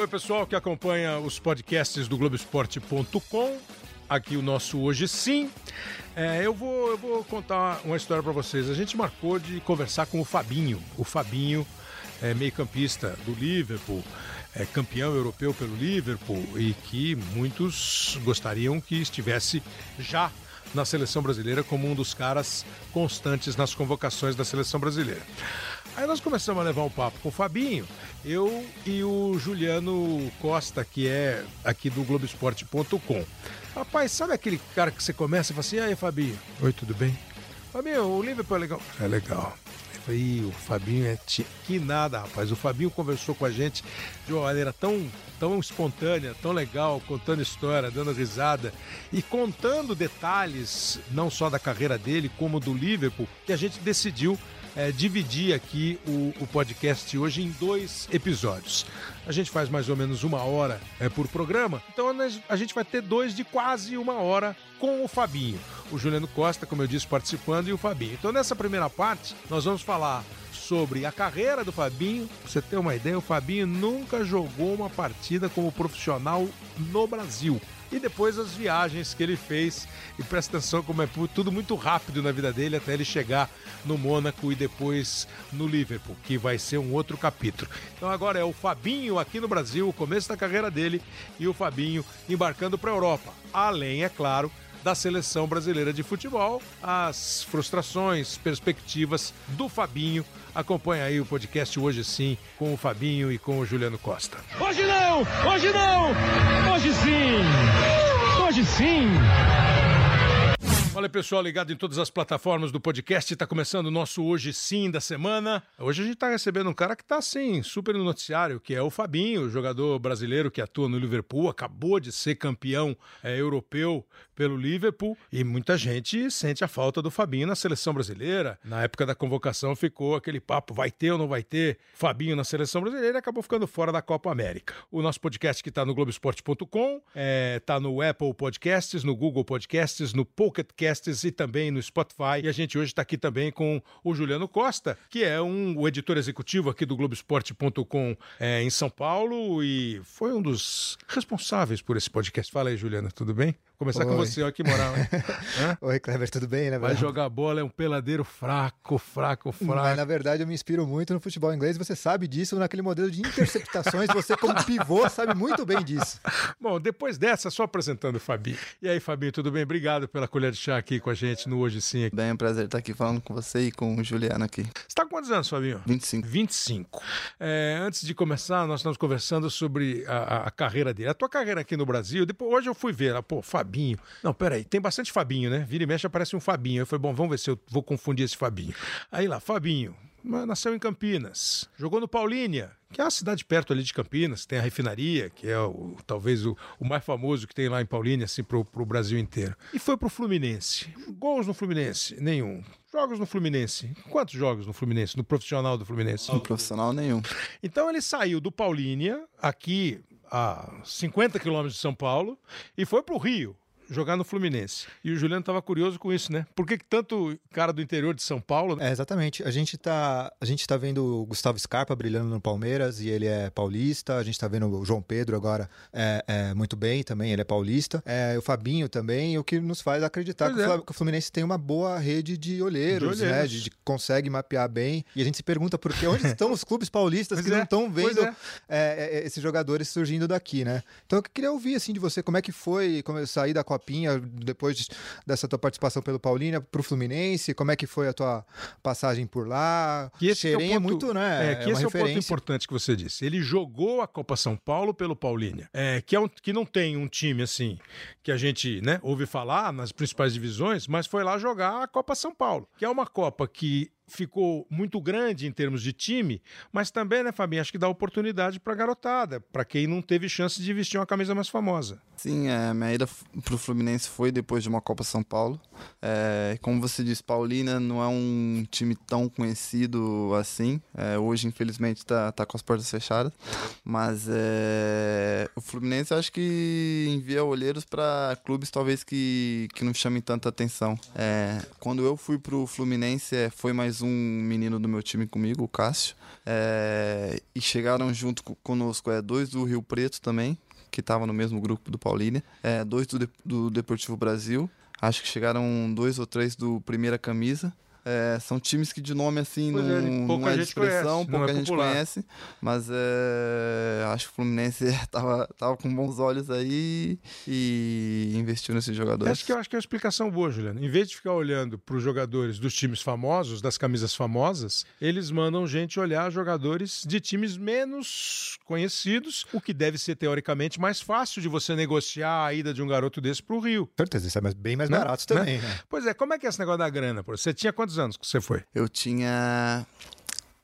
Oi, pessoal que acompanha os podcasts do Globoesporte.com. Aqui o nosso Hoje Sim. É, eu, vou, eu vou contar uma história para vocês. A gente marcou de conversar com o Fabinho. O Fabinho é meio-campista do Liverpool, é campeão europeu pelo Liverpool e que muitos gostariam que estivesse já na seleção brasileira como um dos caras constantes nas convocações da seleção brasileira. Aí nós começamos a levar um papo com o Fabinho, eu e o Juliano Costa, que é aqui do Globoesporte.com. Rapaz, sabe aquele cara que você começa e fala assim, aí Fabinho, oi, tudo bem? Fabinho, o Liverpool é legal. É legal. Eu falei, o Fabinho é tia. que nada, rapaz. O Fabinho conversou com a gente de uma maneira tão, tão espontânea, tão legal, contando história, dando risada e contando detalhes, não só da carreira dele, como do Liverpool, que a gente decidiu é, dividir aqui o, o, podcast hoje em dois episódios. A gente faz mais ou menos uma hora é, por programa, então a gente vai ter dois de quase uma hora com o Fabinho. O Juliano Costa, como eu disse, participando, e o Fabinho. Então, nessa primeira parte, nós vamos falar sobre a carreira do Fabinho. Pra você ter uma ideia, o Fabinho nunca jogou uma partida como profissional no Brasil e depois as viagens que ele fez. E presta atenção como é tudo muito rápido na vida dele até ele chegar no Mônaco e depois no Liverpool, que vai ser um outro capítulo. Então agora é o Fabinho aqui no Brasil, o começo da carreira dele, e o Fabinho embarcando para a Europa. Além, é claro, da seleção brasileira de futebol, as frustrações, perspectivas do Fabinho. Acompanha aí o podcast Hoje Sim com o Fabinho e com o Juliano Costa. Hoje não! Hoje não! Hoje sim! Hoje sim! Olha pessoal, ligado em todas as plataformas do podcast, está começando o nosso Hoje Sim da semana. Hoje a gente está recebendo um cara que está assim, super no noticiário, que é o Fabinho, jogador brasileiro que atua no Liverpool, acabou de ser campeão é, europeu pelo Liverpool e muita gente sente a falta do Fabinho na seleção brasileira. Na época da convocação ficou aquele papo, vai ter ou não vai ter Fabinho na seleção brasileira e acabou ficando fora da Copa América. O nosso podcast que está no Globoesporte.com, está é, tá no Apple Podcasts, no Google Podcasts, no Pocket podcasts e também no Spotify. E a gente hoje está aqui também com o Juliano Costa, que é um, o editor executivo aqui do Globoesporte.com é, em São Paulo e foi um dos responsáveis por esse podcast. Fala aí, Juliano, tudo bem? Começar Oi. com você, olha que moral, hein? Oi, Kleber, tudo bem, né? Vai jogar bola, é um peladeiro fraco, fraco, fraco. Mas, na verdade, eu me inspiro muito no futebol inglês, você sabe disso, naquele modelo de interceptações, você como pivô sabe muito bem disso. Bom, depois dessa, só apresentando o Fabi. E aí, Fabinho, tudo bem? Obrigado pela colher de chá aqui com a gente no Hoje Sim. Bem, é um prazer estar aqui falando com você e com o Juliano aqui. Você está com quantos anos, Fabinho? 25. 25. É, antes de começar, nós estamos conversando sobre a, a, carreira dele. A tua carreira aqui no Brasil, depois, hoje eu fui ver, pô, Fabinho. Não, peraí, tem bastante Fabinho, né? Vira e mexe aparece um Fabinho. Eu falei, bom, vamos ver se eu vou confundir esse Fabinho. Aí lá, Fabinho, nasceu em Campinas, jogou no Paulínia, que é uma cidade perto ali de Campinas, tem a refinaria, que é o, talvez o, o, mais famoso que tem lá em Paulínia, assim, pro, pro Brasil inteiro. E foi pro Fluminense. Gols no Fluminense? Nenhum. Jogos no Fluminense. Quantos jogos no Fluminense? No profissional do Fluminense? No profissional, nenhum. Então ele saiu do Paulínia, aqui a 50 quilômetros de São Paulo, e foi pro Rio jogar no Fluminense. E o Juliano estava curioso com isso, né? Por que, que tanto cara do interior de São Paulo? É, exatamente. A gente tá, a gente tá vendo o Gustavo Scarpa brilhando no Palmeiras e ele é paulista. A gente tá vendo o João Pedro agora é, é muito bem também, ele é paulista. É, o Fabinho também, o que nos faz acreditar que, é. o Fluminense tem uma boa rede de olheiros, de olheiros. né? De, de, consegue mapear bem. E a gente se pergunta por que onde estão os clubes paulistas pois que não estão é, vendo é. É, esses jogadores surgindo daqui, né? Então eu queria ouvir assim de você como é que foi como sair da Copa Copinha, depois dessa tua participação pelo Paulínia para o Fluminense? Como é que foi a tua passagem por lá? Que esse Xerém é, ponto, muito, né? É, que é esse é o ponto importante que você disse. Ele jogou a Copa São Paulo pelo Paulínia, é, que, é um, que não tem um time assim que a gente né, ouve falar nas principais divisões, mas foi lá jogar a Copa São Paulo, que é uma Copa que ficou muito grande em termos de time, mas também, né, Fabinho, acho que dá oportunidade para garotada, para quem não teve chance de vestir uma camisa mais famosa. Sim, é, minha ida para o Fluminense foi depois de uma Copa São Paulo. É, como você disse, Paulina não é um time tão conhecido assim. É, hoje, infelizmente, está tá com as portas fechadas. Mas é, o Fluminense acho que envia olheiros para clubes talvez que, que não chamem tanta atenção. É, quando eu fui para o Fluminense, é, foi mais um menino do meu time comigo, o Cássio. É, e chegaram junto conosco é, dois do Rio Preto também, que estavam no mesmo grupo do Paulínia. É, dois do, do Deportivo Brasil. Acho que chegaram dois ou três do Primeira Camisa. É, são times que de nome assim Pois não, é, não pouca é de gente expressão, conhece, não pouca é gente popular. conhece, mas é, acho que o Fluminense tava, tava com bons olhos aí e investiu nesses jogadores. Acho que, eu acho que é uma explicação boa, Juliano. Em vez de ficar olhando para os jogadores dos times famosos, das camisas famosas, eles mandam gente olhar jogadores de times menos conhecidos, o que deve ser teoricamente mais fácil de você negociar a ida de um garoto desse para o Rio. Certeza, isso é bem mais Né? barato também, né? Pois é, como é que é esse negócio da grana? pô? Você tinha quantos anos que você foi? Eu tinha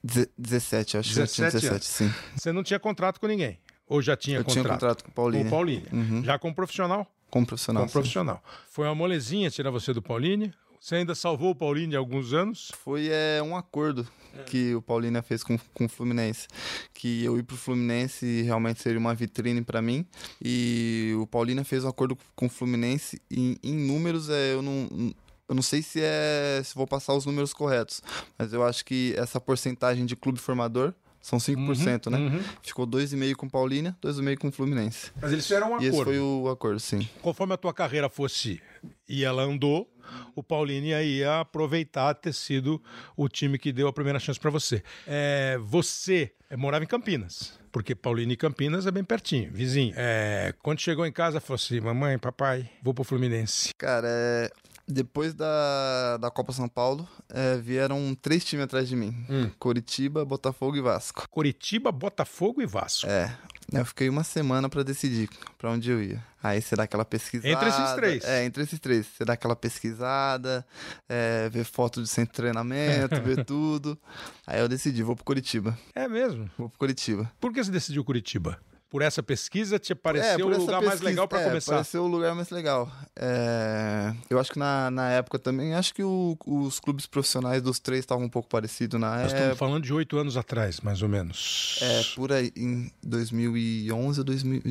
deze- 17, acho que eu tinha 17 17, sim. Você não tinha contrato com ninguém? Ou já tinha eu contrato? tinha contrato com o Com Paulinho. o Paulinho. Uhum. Já como profissional? Como profissional. Como sim. profissional. Foi uma molezinha tirar você do Paulinho. Você ainda salvou o Paulinho de alguns anos. Foi é, um acordo que o Paulínia fez com, com o Fluminense. Que eu ir pro Fluminense realmente seria uma vitrine para mim. E o Paulínia fez um acordo com o Fluminense. E em números, é, eu não. Eu não sei se é se vou passar os números corretos, mas eu acho que essa porcentagem de clube formador são 5%, né? Uhum. Ficou 2,5 com Paulínia, 2,5 com o Fluminense. Mas eles fizeram um E esse acordo. foi o acordo, sim. Conforme a tua carreira fosse e ela andou, o Paulinho ia aproveitar ter sido o time que deu a primeira chance para você. É, você é, morava em Campinas, porque Paulino e Campinas é bem pertinho, vizinho. É, quando chegou em casa, falou assim: mamãe, papai, vou pro Fluminense. Cara, é, depois da, da Copa São Paulo, é, vieram três times atrás de mim: Hum. Coritiba, Botafogo e Vasco. Coritiba, Botafogo e Vasco. É, eu fiquei uma semana pra decidir pra onde eu ia. Aí você dá aquela pesquisada. Entre esses três. É, entre esses três. Você dá aquela pesquisada, é, vê foto de centro de treinamento, vê tudo. Aí eu decidi, vou pro Curitiba. É mesmo? Vou pro Curitiba. Por que você decidiu Curitiba? Por essa pesquisa te É, pareceu por o lugar mais pesquisa- legal para é, começar? Pareceu o lugar mais legal. É, eu acho que na, na época também, acho que o- os clubes profissionais dos três estavam um pouco parecidos na Nós época. estamos falando de oito anos atrás, mais ou menos. É, por aí, em 2011 ou 2000,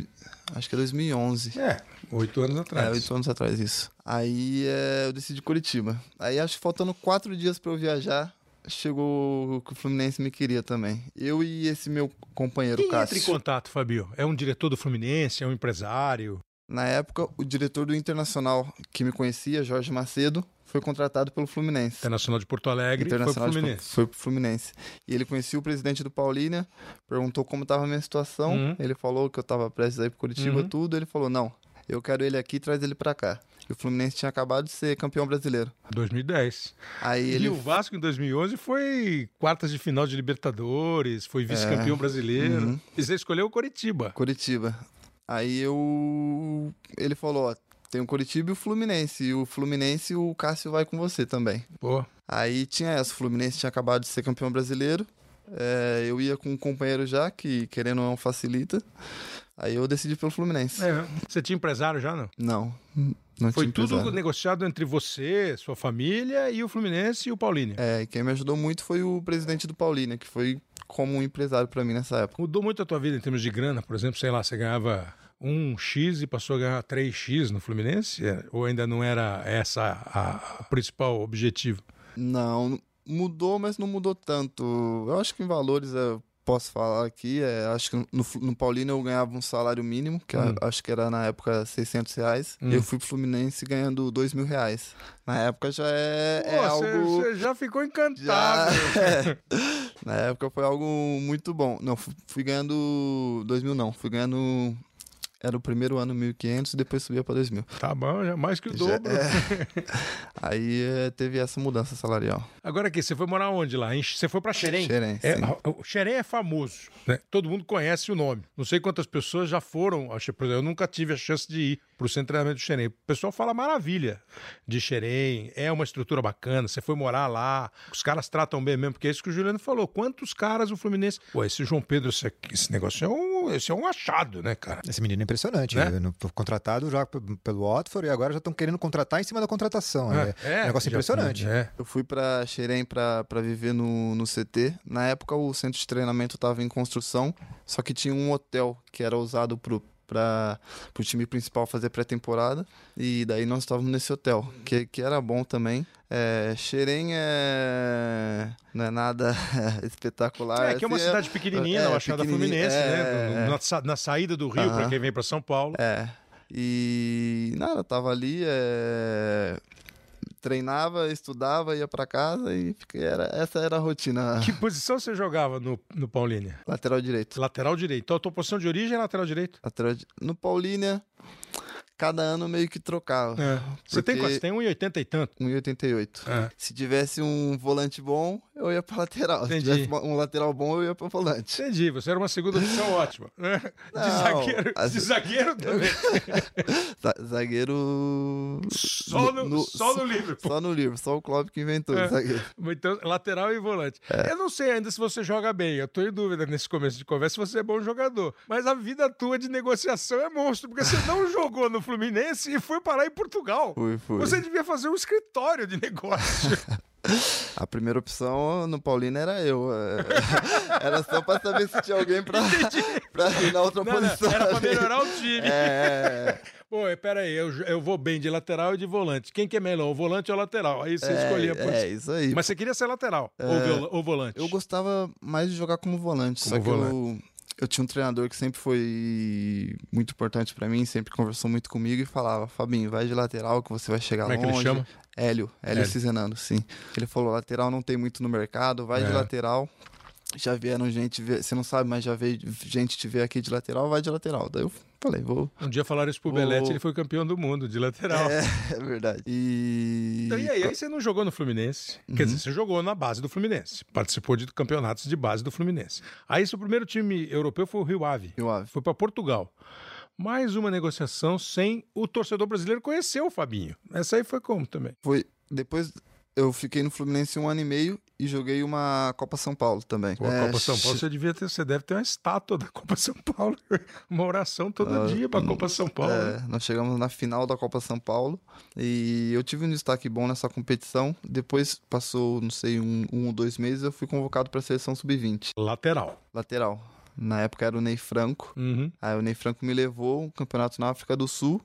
acho que é 2011. É, oito anos atrás. É, oito anos atrás isso. Aí é, eu decidi Curitiba. Aí acho que faltando quatro dias pra eu viajar, chegou que o Fluminense me queria também. Eu e esse meu companheiro, Quem entra Cássio. em contato, Fabio? É um diretor do Fluminense? É um empresário? Na época, o diretor do Internacional que me conhecia, Jorge Macedo, foi contratado pelo Fluminense. Internacional de Porto Alegre Internacional foi pro de- Fluminense. foi pro Fluminense. E ele conhecia o presidente do Paulínia, perguntou como estava a minha situação. Uhum. Ele falou que eu estava prestes a ir pro Curitiba, Uhum. tudo. Ele falou: não, eu quero ele aqui, traz ele pra cá. E o Fluminense tinha acabado de ser campeão brasileiro. 2010. Aí E ele. o Vasco em 2011 foi quartas de final de Libertadores, foi vice-campeão brasileiro. Uhum. E você escolheu o Coritiba. Curitiba. Aí eu. Ele falou: ó, tem o Curitiba e o Fluminense. E o Fluminense, o Cássio vai com você também. Pô, Aí tinha essa, o Fluminense tinha acabado de ser campeão brasileiro. É, eu ia com um companheiro já, que querendo não facilita. Aí eu decidi pelo Fluminense. é, você tinha empresário já, não? Não, não Foi tudo empresário. negociado entre você, sua família e o Fluminense e o Paulinho. É, quem me ajudou muito foi o presidente do Paulínia, que foi como um empresário pra mim nessa época. Mudou muito a tua vida em termos de grana, por exemplo, sei lá, você ganhava um X e passou a ganhar 3X no Fluminense? É, Ou ainda não era essa a, o principal objetivo? Não, mudou, mas não mudou tanto. Eu acho que em valores eu posso falar aqui. É, acho que no, no Paulino eu ganhava um salário mínimo, que Hum. a- acho que era na época 600 reais. Hum. Eu fui pro Fluminense ganhando 2 mil reais. Na época já é, é Pô, você- algo. Você já ficou Já, encantado. é. Na época foi algo muito bom. Não, fui, fui ganhando 2 mil, não. Fui ganhando. Era o primeiro ano 1.500 e depois subia para 2 mil. Tá bom, já mais que o Já- dobro. é. Aí é, teve essa mudança salarial. Agora aqui, você foi morar onde lá? Você foi pra Xerém? Xerém, É, sim. o Xerém é famoso, né? Todo mundo conhece o nome. Não sei quantas pessoas já foram. Por exemplo, eu nunca tive a chance de ir pro centro de treinamento do Xerém. O pessoal fala maravilha de Xerém. É uma estrutura bacana. Você foi morar lá. Os caras tratam bem mesmo, porque é isso que o Juliano falou. Quantos caras o Fluminense. Pô, esse João Pedro, esse, esse negócio é um, esse é um achado, né, cara? Esse menino é impressionante. Né? Né? Contratado já pelo Watford e agora já estão querendo contratar em cima da contratação. É, é um negócio já- impressionante. É. Eu fui pra Xerém pra, pra viver no, no CT. Na época, o centro de treinamento tava em construção, só que tinha um hotel que era usado pro, para o time principal fazer pré-temporada. E daí nós estávamos nesse hotel, que, que era bom também. É, Xerém é, não é nada espetacular. É que é uma assim, cidade pequenininha, é, na Baixada pequenininha, Fluminense, é, né? é. Na, sa- na saída do Rio, Aham. para quem vem para São Paulo. É. E nada, tava ali, é, treinava, estudava, ia para casa e era, essa era a rotina. Que posição você jogava no, no Paulínia? Lateral direito. Lateral direito. Então a tua posição de origem é lateral direito? Lateral No Paulínia, cada ano meio que trocava. É. Você tem quanto? Tem 1,80 e tanto. 1,88. É. Se tivesse um volante bom, eu ia pra lateral. Entendi. Se tivesse um lateral bom, eu ia pra volante. Entendi, você era uma segunda opção ótima. né? De Não, zagueiro, às de zagueiro também. Za- Zagueiro. Só no, só no Liverpool. Só no livro, só o Klopp que inventou É. zagueiro. Então, lateral e volante. É. Eu não sei ainda se você joga bem. Eu tô em dúvida nesse começo de conversa se você é bom jogador. Mas a vida tua de negociação é monstro, porque você não jogou no Fluminense e foi parar em Portugal. Fui, fui. Você devia fazer um escritório de negócio. A primeira opção no Paulino era eu. é. Era só pra saber se tinha alguém pra, pra ir na outra Não, não, posição. era pra melhorar o time. É, Pô, pera aí, eu, eu vou bem de lateral e de volante. Quem que é melhor, o volante ou o lateral? Aí você é, escolhia a posição. é, isso aí. Mas você queria ser lateral ou, viola- ou volante? Eu gostava mais de jogar como volante, Como só que volante. eu, eu tinha um treinador que sempre foi muito importante pra mim, sempre conversou muito comigo e falava, Fabinho, vai de lateral que você vai chegar Como é que longe. ele chama? Hélio, Hélio, Hélio. Sim. Ele falou, lateral não tem muito no mercado, vai É. de lateral. Já vieram gente, você não sabe, mas já veio gente te ver aqui de lateral, vai de lateral. Daí eu falei, vou. Um dia falaram isso pro O- Belete, ele foi campeão do mundo de lateral. É, é verdade. E. Então, e aí, aí você não jogou no Fluminense? Quer Uhum. dizer, você jogou na base do Fluminense. Participou de campeonatos de base do Fluminense. Aí seu primeiro time europeu foi o Rio Ave. Rio Ave. Foi para Portugal. Mais uma negociação sem o torcedor brasileiro conhecer o Fabinho. Essa aí foi como também? Foi. Depois eu fiquei no Fluminense um ano e meio e joguei uma Copa São Paulo também. Pô, a É, Copa São Paulo, você devia ter, você deve ter uma estátua da Copa São Paulo. Uma oração todo Ah, dia pra Copa São Paulo. né? É, nós chegamos na final da Copa São Paulo e eu tive um destaque bom nessa competição. Depois passou, não sei, um, um ou dois meses, eu fui convocado para a seleção sub-20, Lateral. lateral. Na época era o Ney Franco. Uhum. Aí o Ney Franco me levou um campeonato na África do Sul.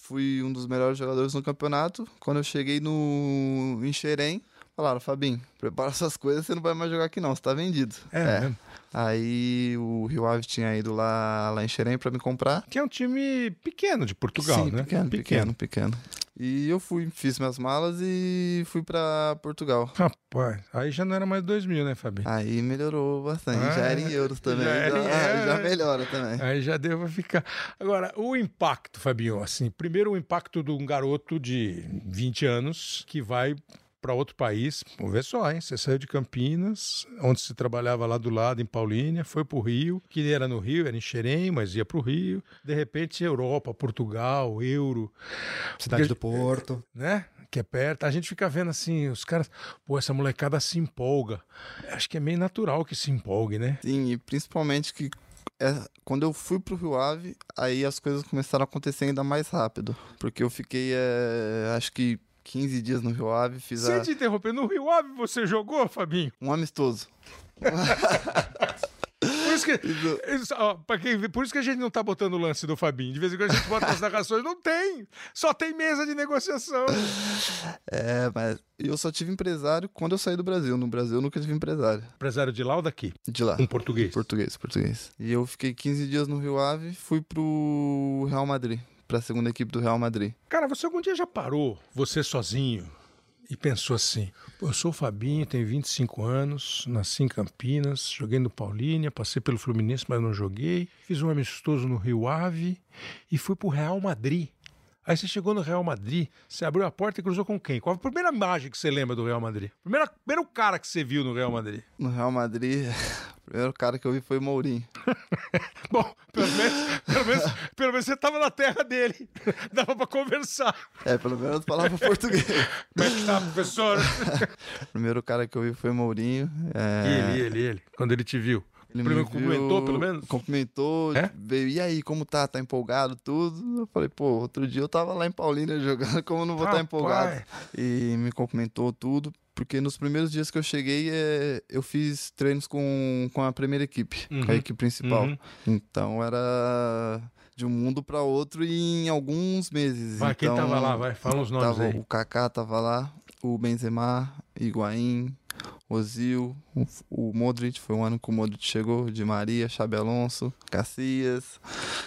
Fui um dos melhores jogadores no campeonato. Quando eu cheguei no em Xerém, falaram, Fabinho, prepara suas coisas, você não vai mais jogar aqui não, você tá vendido. É, mesmo. Aí o Rio Ave tinha ido lá, lá em Xerém para me comprar. Que é um time pequeno de Portugal, Sim, né? pequeno, pequeno, pequeno. E eu fui, fiz minhas malas e fui pra Portugal. Rapaz, aí já não era mais 2 mil, né, Fabinho? Aí melhorou bastante. Ah, já era em euros também. já Já, era em euros. já melhora também. Aí já deu pra ficar. Agora, o impacto, Fabinho, assim, primeiro o impacto de um garoto de 20 anos que vai para outro país. Vamos ver só, hein? Você saiu de Campinas, onde se trabalhava lá do lado, em Paulínia, foi pro Rio, que era no Rio, era em Xerém, mas ia pro Rio. De repente, Europa, Portugal, Euro, Cidade Porque- do Porto. né? Que é perto. A gente fica vendo assim, os caras, pô, essa molecada se empolga. Acho que é meio natural que se empolgue, né? Sim, e principalmente que é, quando eu fui pro Rio Ave, aí as coisas começaram a acontecer ainda mais rápido. Porque eu fiquei, é, acho que 15 dias no Rio Ave, fiz a- Sem te interromper, no Rio Ave você jogou, Fabinho? um amistoso. Por isso que, isso, ó, quem por isso que a gente não tá botando o lance do Fabinho. De vez em quando a gente bota as narrações. Não tem! Só tem mesa de negociação. É, mas eu só tive empresário quando eu saí do Brasil. No Brasil eu nunca tive empresário. Empresário de lá ou daqui? De lá. Um português. Português, português. E eu fiquei 15 dias no Rio Ave, fui pro Real Madrid, pra segunda equipe do Real Madrid. Cara, você algum dia já parou, você sozinho, e pensou assim: "Pô, eu sou o Fabinho, tenho 25 anos, nasci em Campinas, joguei no Paulínia, passei pelo Fluminense, mas não joguei. Fiz um amistoso no Rio Ave e fui pro Real Madrid. Aí você chegou no Real Madrid, você abriu a porta e cruzou com quem? Qual a primeira imagem que você lembra do Real Madrid? Primeira, primeiro cara que você viu no Real Madrid? No Real Madrid, o primeiro cara que eu vi foi o Mourinho. Bom, pelo menos, pelo menos, pelo menos você estava na terra dele. Dava pra conversar. É, pelo menos falava português. Como é que tá, professor? O primeiro cara que eu vi foi o Mourinho. É, Ele, ele, ele. Quando ele te viu. Ele primeiro me cumprimentou, pelo menos? Cumprimentou, É? veio, e aí, como tá? Tá empolgado, tudo? Eu falei, pô, outro dia eu tava lá em Paulínia jogando, como eu não vou estar Rapaz. empolgado? E me cumprimentou tudo, porque nos primeiros dias que eu cheguei, é, eu fiz treinos com, com a primeira equipe, com Uhum, a equipe principal. uhum. Então era. de um mundo para outro em alguns meses. Vai, quem Então, tava lá? Vai, fala os nomes tava, aí. O Kaká tava lá, o Benzema, Higuaín, Ozil, o, o Modric, foi um ano que o Modric chegou, de Maria, Xabi Alonso, Cacias,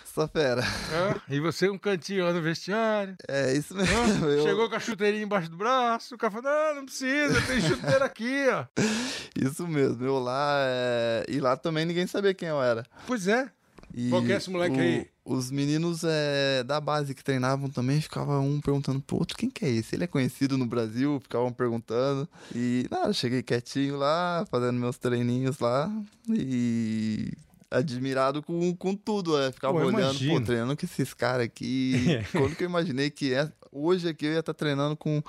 essa fera. Ah, e você um cantinho lá no vestiário. É isso mesmo. Chegou com a chuteirinha embaixo do braço, o cara falou, não, não precisa, tem chuteira aqui, ó. Isso mesmo, eu lá, é, e lá também ninguém sabia quem eu era. Pois é. E Qual que é esse moleque o- aí? Os meninos é, da base que treinavam também ficavam um perguntando pro outro quem que é esse. Ele é conhecido no Brasil, ficavam perguntando. E nada, cheguei quietinho lá, fazendo meus treininhos lá e admirado com, com tudo, é. Ficava Pô, olhando, imagino. pô, treinando com esses caras aqui. Quando que eu imaginei que é, hoje aqui eu ia estar treinando com,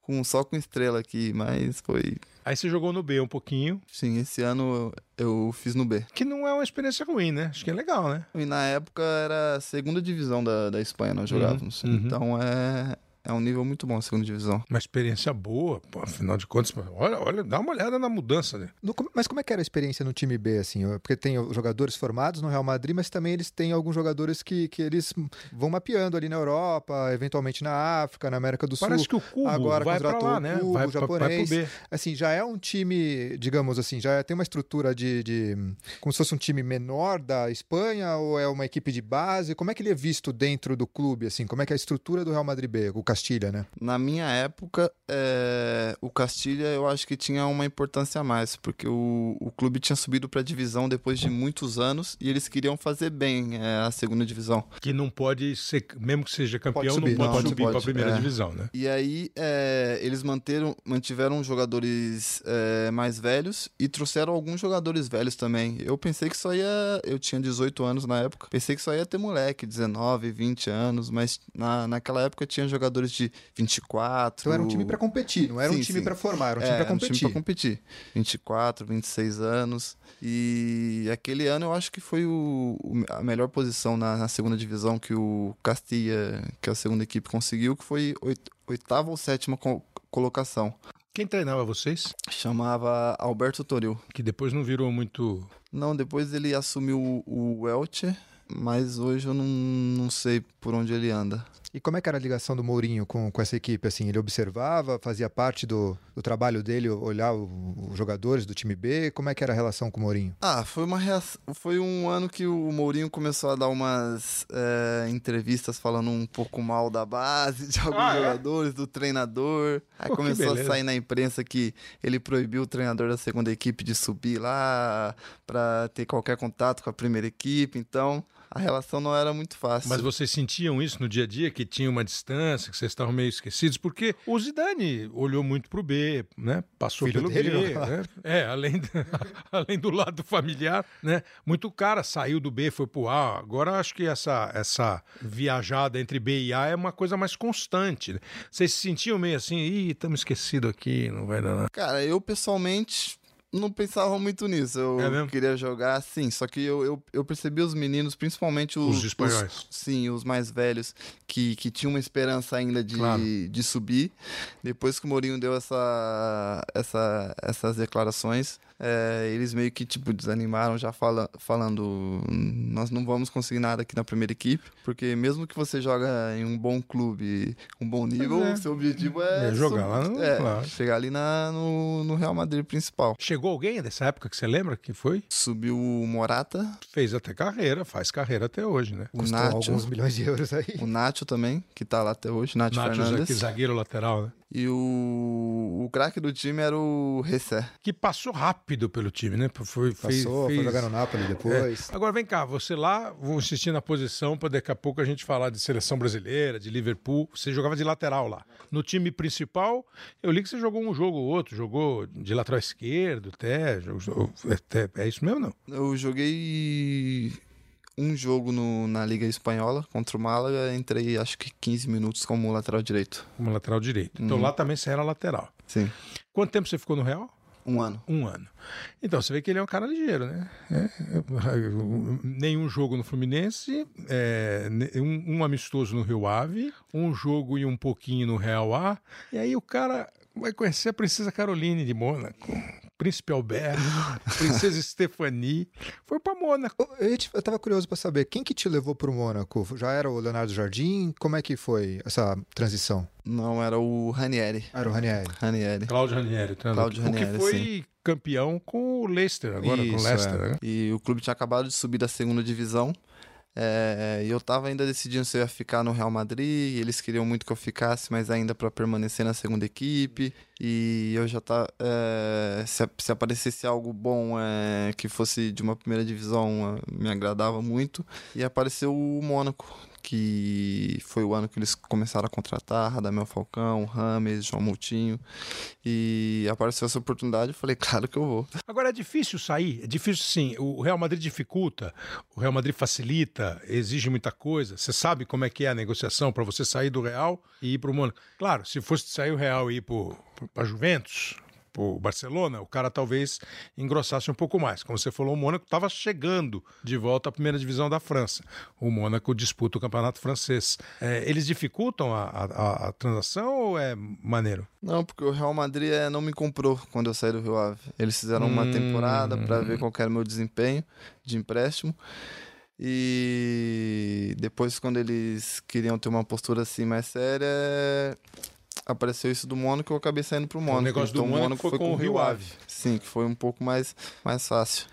com só com estrela aqui, mas foi. Aí você jogou no B um pouquinho, Sim, esse ano eu, fiz no B. que não é uma experiência ruim, né? Acho que é legal, né? E na época era a segunda divisão da, da Espanha, nós jogávamos. uhum. Então é, é um nível muito bom a segunda divisão. Uma experiência boa, pô, afinal de contas, olha, olha, dá uma olhada na mudança, né? No- mas como é que era a experiência no time B, assim? Porque tem os jogadores formados no Real Madrid, mas também eles têm alguns jogadores que, que eles vão mapeando ali na Europa, eventualmente na África, na América do Parece Sul. que o Cubo agora vai pra contratou lá, o né? Cubo, vai, o pra, vai pro japonês. B. Assim, já é um time, digamos assim, já tem uma estrutura de, de- como se fosse um time menor da Espanha ou é uma equipe de base? Como é que ele é visto dentro do clube, assim? Como é que é a estrutura do Real Madrid B, o Castilha, né? Na minha época, é, o Castilha eu acho que tinha uma importância a mais, porque o, o clube tinha subido para a divisão depois de muitos anos e eles queriam fazer bem é, a segunda divisão. Que não pode ser, mesmo que seja campeão, subir, não pode não, pode, subir pra pode, primeira é. divisão, né? E aí é, eles manteram, mantiveram jogadores é, mais velhos e trouxeram alguns jogadores velhos também. Eu pensei que só ia. Eu tinha 18 anos na época. Pensei que só ia ter moleque, 19, 20 anos, mas na, naquela época tinha jogadores de 24. Então era um time pra competir, não era um Sim, time sim. pra formar, era um É, time pra era um competir. time pra competir. 24, 26 anos. E aquele ano eu acho que foi o, o- a melhor posição na, na segunda divisão que o Castilla, que é a segunda equipe, conseguiu, que foi oit- oitava ou sétima co- colocação. Quem treinava vocês? Chamava Alberto Toril. Que depois não virou muito. Não, depois ele assumiu o, o Elche, mas hoje eu não, não sei por onde ele anda. E como é que era a ligação do Mourinho com, com essa equipe? Assim, ele observava, fazia parte do, do trabalho dele, olhar os jogadores do time B? Como é que era a relação com o Mourinho? Ah, foi uma reação, foi um ano que o Mourinho começou a dar umas é, entrevistas falando um pouco mal da base, de alguns Ah, é? jogadores, do treinador. Aí Pô, começou a sair na imprensa que ele proibiu o treinador da segunda equipe de subir lá pra ter qualquer contato com a primeira equipe. Então, a relação não era muito fácil. Mas vocês sentiam isso no dia a dia, que tinha uma distância, que vocês estavam meio esquecidos? Porque o Zidane olhou muito pro B, né? Passou Filho pelo dele, B, né? É, além, do- além do lado familiar, né? Muito cara saiu do B, foi pro A. Agora acho que essa, essa viajada entre B e A é uma coisa mais constante. né? Vocês se sentiam meio assim, ih, estamos esquecidos aqui, não vai dar nada. Cara, eu pessoalmente não pensava muito nisso. Eu É queria jogar assim, só que eu, eu, eu percebi os meninos, principalmente os, Os espanhóis. sim, os mais velhos, que, que tinham uma esperança ainda de, Claro. de subir. Depois que o Mourinho deu essa, essa, essas declarações, é, eles meio que tipo desanimaram já fala, falando nós não vamos conseguir nada aqui na primeira equipe, porque mesmo que você joga em um bom clube, um bom nível, é. seu objetivo é, É jogar lá no- é, claro. chegar ali na, no, no Real Madrid principal. Chegou alguém dessa época que você lembra que foi? Subiu o Morata, Fez até carreira, faz carreira até hoje, né? o Nacho, alguns milhões de euros aí. o Nacho também, que tá lá até hoje, Nacho, Nacho, Fernandes. aquele zagueiro lateral, né? E o, o craque do time era o Ressé. Que passou rápido pelo time, né? Foi, fez- Passou, foi fez- jogar no Napoli depois. É. Agora vem cá, você lá, vou insistir na posição para daqui a pouco a gente falar de seleção brasileira, de Liverpool. Você jogava de lateral lá. No time principal, eu li que você jogou um jogo ou outro, jogou de lateral esquerdo, até, jogou- até é isso mesmo não? Eu joguei um jogo no- na Liga Espanhola contra o Málaga, entrei acho que 15 minutos como lateral direito. Como lateral direito. Então Uhum. lá também você era lateral. Sim, Quanto tempo você ficou no Real? um ano. Um ano. Então, você vê que ele é um cara ligeiro, né? É, é, nenhum jogo no Fluminense, é, um, um amistoso no Rio Ave, um jogo e um pouquinho no Real A, e aí o cara vai conhecer a Princesa Caroline de Mônaco. Príncipe Alberto, Princesa Stephanie. Foi pra Mônaco. Eu, eu tava curioso para saber, quem que te levou pro Mônaco? Já era o Leonardo Jardim? Como é que foi essa transição? Não, era o Ranieri. Era o Ranieri. Ranieri. Cláudio Ranieri. Cláudio Ranieri, o que foi sim. campeão com o Leicester agora, Isso, com o Leicester, é. né? E o clube tinha acabado de subir da segunda divisão. É, eu tava ainda decidindo se eu ia ficar no Real Madrid. Eles queriam muito que eu ficasse, mas ainda para permanecer na segunda equipe. E eu já tá. é, se, se aparecesse algo bom é, que fosse de uma primeira divisão, é, me agradava muito. E apareceu o Mônaco, que foi o ano que eles começaram a contratar Radamel Falcão, Rames, João Moutinho. E apareceu essa oportunidade, eu falei, claro que eu vou. Agora é difícil sair, é difícil sim. O Real Madrid dificulta, o Real Madrid facilita, exige muita coisa. Você sabe como é que é a negociação para você sair do Real e ir para o Mônaco. Claro, se fosse sair o Real e ir para Juventus, para Barcelona, o cara talvez engrossasse um pouco mais. Como você falou, o Mônaco estava chegando de volta à primeira divisão da França. O Mônaco disputa o campeonato francês. É, eles dificultam a, a, a transação ou é maneiro? Não, porque o Real Madrid é, não me comprou quando eu saí do Rio Ave. Eles fizeram uma Hum. temporada para ver qual era o meu desempenho de empréstimo. E depois, quando eles queriam ter uma postura assim mais séria, apareceu isso do Mônaco e eu acabei saindo pro Mônaco. negócio do Então, o Mônaco foi com o Rio Ave. Sim, que foi um pouco mais, mais fácil.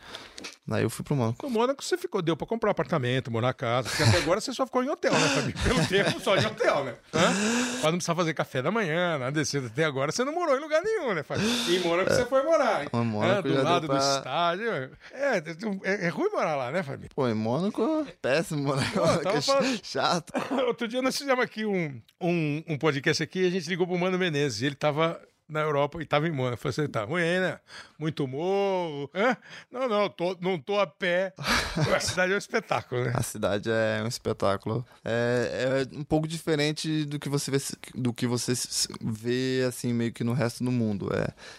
Daí eu fui pro Mônaco. Com o Mônaco você ficou, deu para comprar apartamento, morar na casa. Porque até agora você só ficou em hotel, né, Fabinho? Pelo tempo, só em hotel, né? Hã? Pra não precisar fazer café da manhã, nada desse. Até agora você não morou em lugar nenhum, né, Fabinho? E em Mônaco você foi morar, hein? Em Mônaco já do lado pra- do estádio. É, é, é ruim morar lá, né, Fabinho? Pô, em Mônaco, péssimo, Mônaco. Pô, tava que falando- chato. Outro dia nós fizemos aqui um, um, um podcast aqui e a gente ligou pro Mano Menezes. E ele tava na Europa e tava em Mônaco. Eu falei, você tá ruim, né? Muito morro. Hã? Não, não, tô, não tô a pé. a cidade é um espetáculo, né? A cidade é um espetáculo. É, é um pouco diferente do que você vê, do que você vê assim meio que no resto do mundo.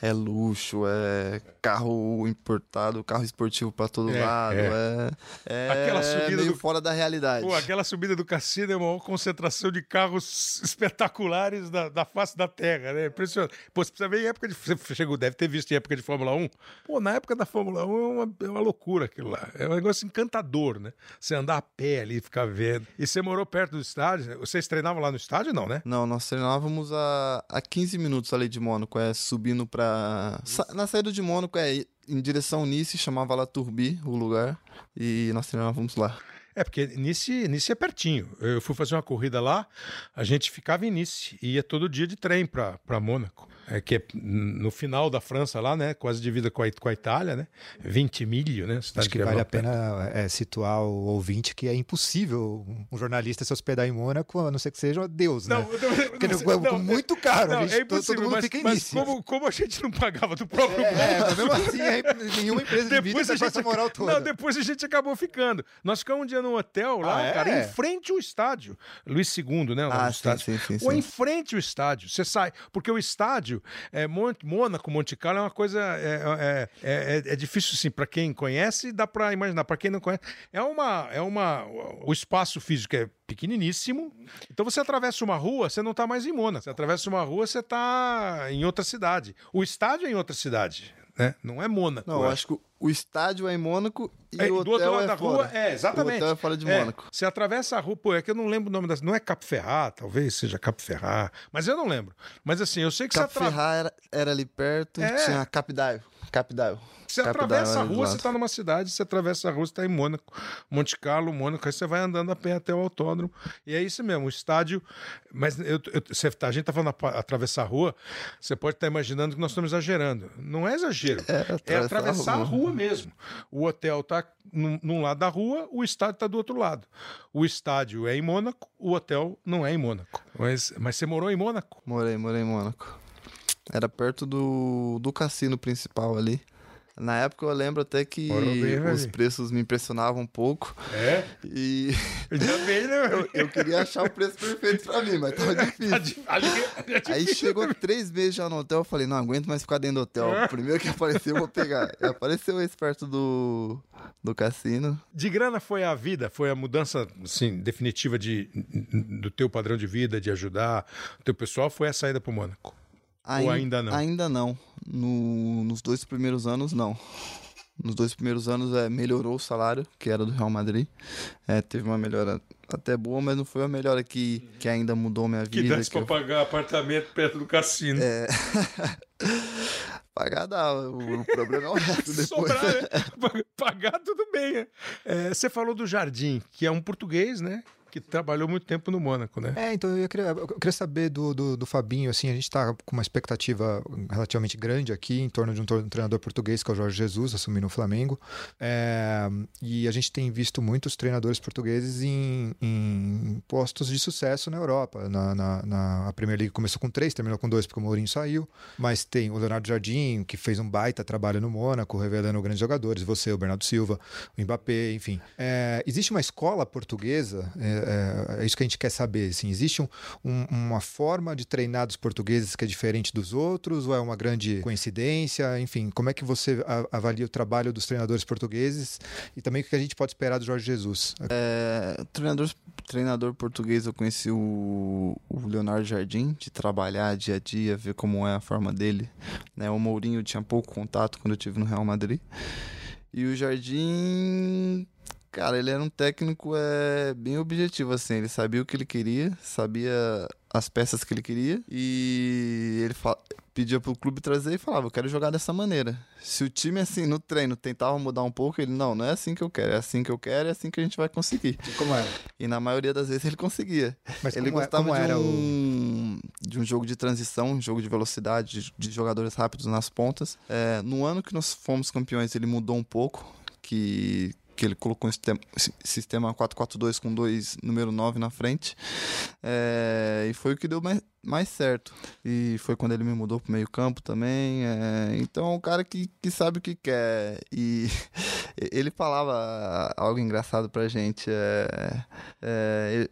É, é luxo, é carro importado, carro esportivo pra todo É, lado. é. É, é Aquela subida meio do- fora da realidade. Pô, aquela subida do cassino é a maior concentração de carros espetaculares da, da face da Terra, né? Impressionante. Pô, você precisa ver em época de. Você chegou, deve ter visto em época de Fórmula 1. Pô, na época da Fórmula 1 é uma, é uma loucura aquilo lá. É um negócio encantador, né? Você andar a pé ali, ficar vendo. E você morou perto do estádio? Vocês treinavam lá no estádio, não, né? Não, nós treinávamos a, a 15 minutos ali de Mônaco, é subindo pra. sa- na saída de Mônaco é em direção Nice, chamava lá Turbi, o lugar, e nós treinávamos lá. É, porque Nice, Nice é pertinho. Eu fui fazer uma corrida lá, a gente ficava em Nice e ia todo dia de trem para Mônaco. É que é no final da França lá, né? Quase divida com a, com a Itália, né? 20 milho, né? Cidade Acho que é vale a pena é, situar o ouvinte que é impossível um jornalista se hospedar em Mônaco, a não ser que seja Deus, né? Não, não, Porque não, é não, muito caro. Não, gente, é todo- todo impossível, mundo mas, fica mas como, como a gente não pagava do próprio É, bolso, mas mesmo assim, aí, nenhuma empresa de depois a tem gente essa moral toda. Não, depois a gente acabou ficando. Nós ficamos um dia num hotel lá, Ah, é? cara, em frente ao estádio. Luiz II, né? nome Ah, do sim, estádio. sim, sim, Ou em frente ao estádio. Você sai. Porque o estádio, é, Mon- Mônaco, Monte Carlo, é uma coisa. É, é, é, é- é difícil, assim, para quem conhece, dá para imaginar. Para quem não conhece, é uma. É uma o espaço físico é pequeniníssimo. Então você atravessa uma rua, você não tá mais em Mônaco. Você atravessa uma rua, você tá em outra cidade. O estádio é em outra cidade. Né? Não é Mônaco. Não, é. eu acho que o estádio é em Mônaco e É, o do outro hotel lado é da fora. rua, é, exatamente. O hotel é fora de É, Mônaco. Você atravessa a rua, pô, é que eu não lembro o nome das. Não é Capo Ferrar, talvez seja Capo Ferrar, mas eu não lembro. Mas assim, eu sei que Cap você, atra... Ferrar era, era ali perto, É. tinha Capdaio. Capdaio. você Capdaio atravessa a ali do rua, você está numa cidade, você atravessa a rua, você está em Mônaco, Monte Carlo, Mônaco, aí você vai andando a pé até o autódromo. E é isso mesmo, o estádio. Mas eu, eu- você tá- a gente está falando apa- atravessar a rua, você pode estar imaginando que nós estamos exagerando. Não é exagero. É, atravessar atravessar a a rua. rua mesmo. O hotel está num, num lado da rua, o estádio está do outro lado. O estádio é em Mônaco, o hotel não é em Mônaco. Mas, mas você morou em Mônaco? Morei, morei em Mônaco. Era perto do, do cassino principal ali. Na época eu lembro até que bem, os preços me impressionavam um pouco. É? E Já bem, né? eu, eu queria achar o preço perfeito pra mim, mas tava difícil. Aí chegou três meses já no hotel, eu falei, não aguento mais ficar dentro do hotel. É. O primeiro que apareceu eu vou pegar. E apareceu esse perto do, do cassino. De grana foi a vida, foi a mudança assim, definitiva de, do teu padrão de vida, de ajudar o teu pessoal, foi a saída para o Mônaco. Ou ainda não? Ainda não. No- nos dois primeiros anos, não. Nos dois primeiros anos é, melhorou o salário, que era do Real Madrid. É, teve uma melhora até boa, mas não foi uma melhora que, que ainda mudou minha Que vida. desse que pra eu- pagar apartamento perto do cassino. É. Pagar dá, o, o problema é o resto depois. Sobrar, né? Pagar tudo bem. né? É, você falou do Jardim, que é um português, né? Que trabalhou muito tempo no Mônaco, né? É, então eu queria, eu queria saber do, do, do Fabinho, assim, a gente está com uma expectativa relativamente grande aqui em torno de um, treinador português, que é o Jorge Jesus, assumindo o Flamengo. É, e a gente tem visto muitos treinadores portugueses em, em postos de sucesso na Europa. Na, na, na- Premier League começou com três, terminou com dois, porque o Mourinho saiu. Mas tem o Leonardo Jardim, que fez um baita trabalho no Mônaco, revelando grandes jogadores, você, o Bernardo Silva, o Mbappé, enfim. É, existe uma escola portuguesa, é, é, é isso que a gente quer saber. Assim, existe um- um- uma forma de treinar dos portugueses que é diferente dos outros, ou é uma grande coincidência? Enfim, como é que você avalia o trabalho dos treinadores portugueses e também o que a gente pode esperar do Jorge Jesus? É, treinador, treinador português, eu conheci o, o Leonardo Jardim, de trabalhar dia a dia, ver como é a forma dele. Né? O Mourinho tinha pouco contato quando eu tive no Real Madrid. E o Jardim, cara, ele era um técnico é, bem objetivo, assim. Ele sabia o que ele queria, sabia as peças que ele queria e ele fa- pedia pro clube trazer e falava, eu quero jogar dessa maneira. Se o time, assim, no treino tentava mudar um pouco, ele, não, não é assim que eu quero, é assim que eu quero, é assim que a gente vai conseguir. Como era? E na maioria das vezes ele conseguia. Mas ele como, é- gostava como de, era o... um, de um jogo de transição, um jogo de velocidade, de, de jogadores rápidos nas pontas. É, no ano que nós fomos campeões, ele mudou um pouco, que, que ele colocou um sistema, sistema 4-4-2 com dois número 9 na frente. É, e foi o que deu mais, mais certo. E foi quando ele me mudou pro meio campo também. é, então é um cara que, que sabe o que quer. E ele falava algo engraçado pra gente. É, é,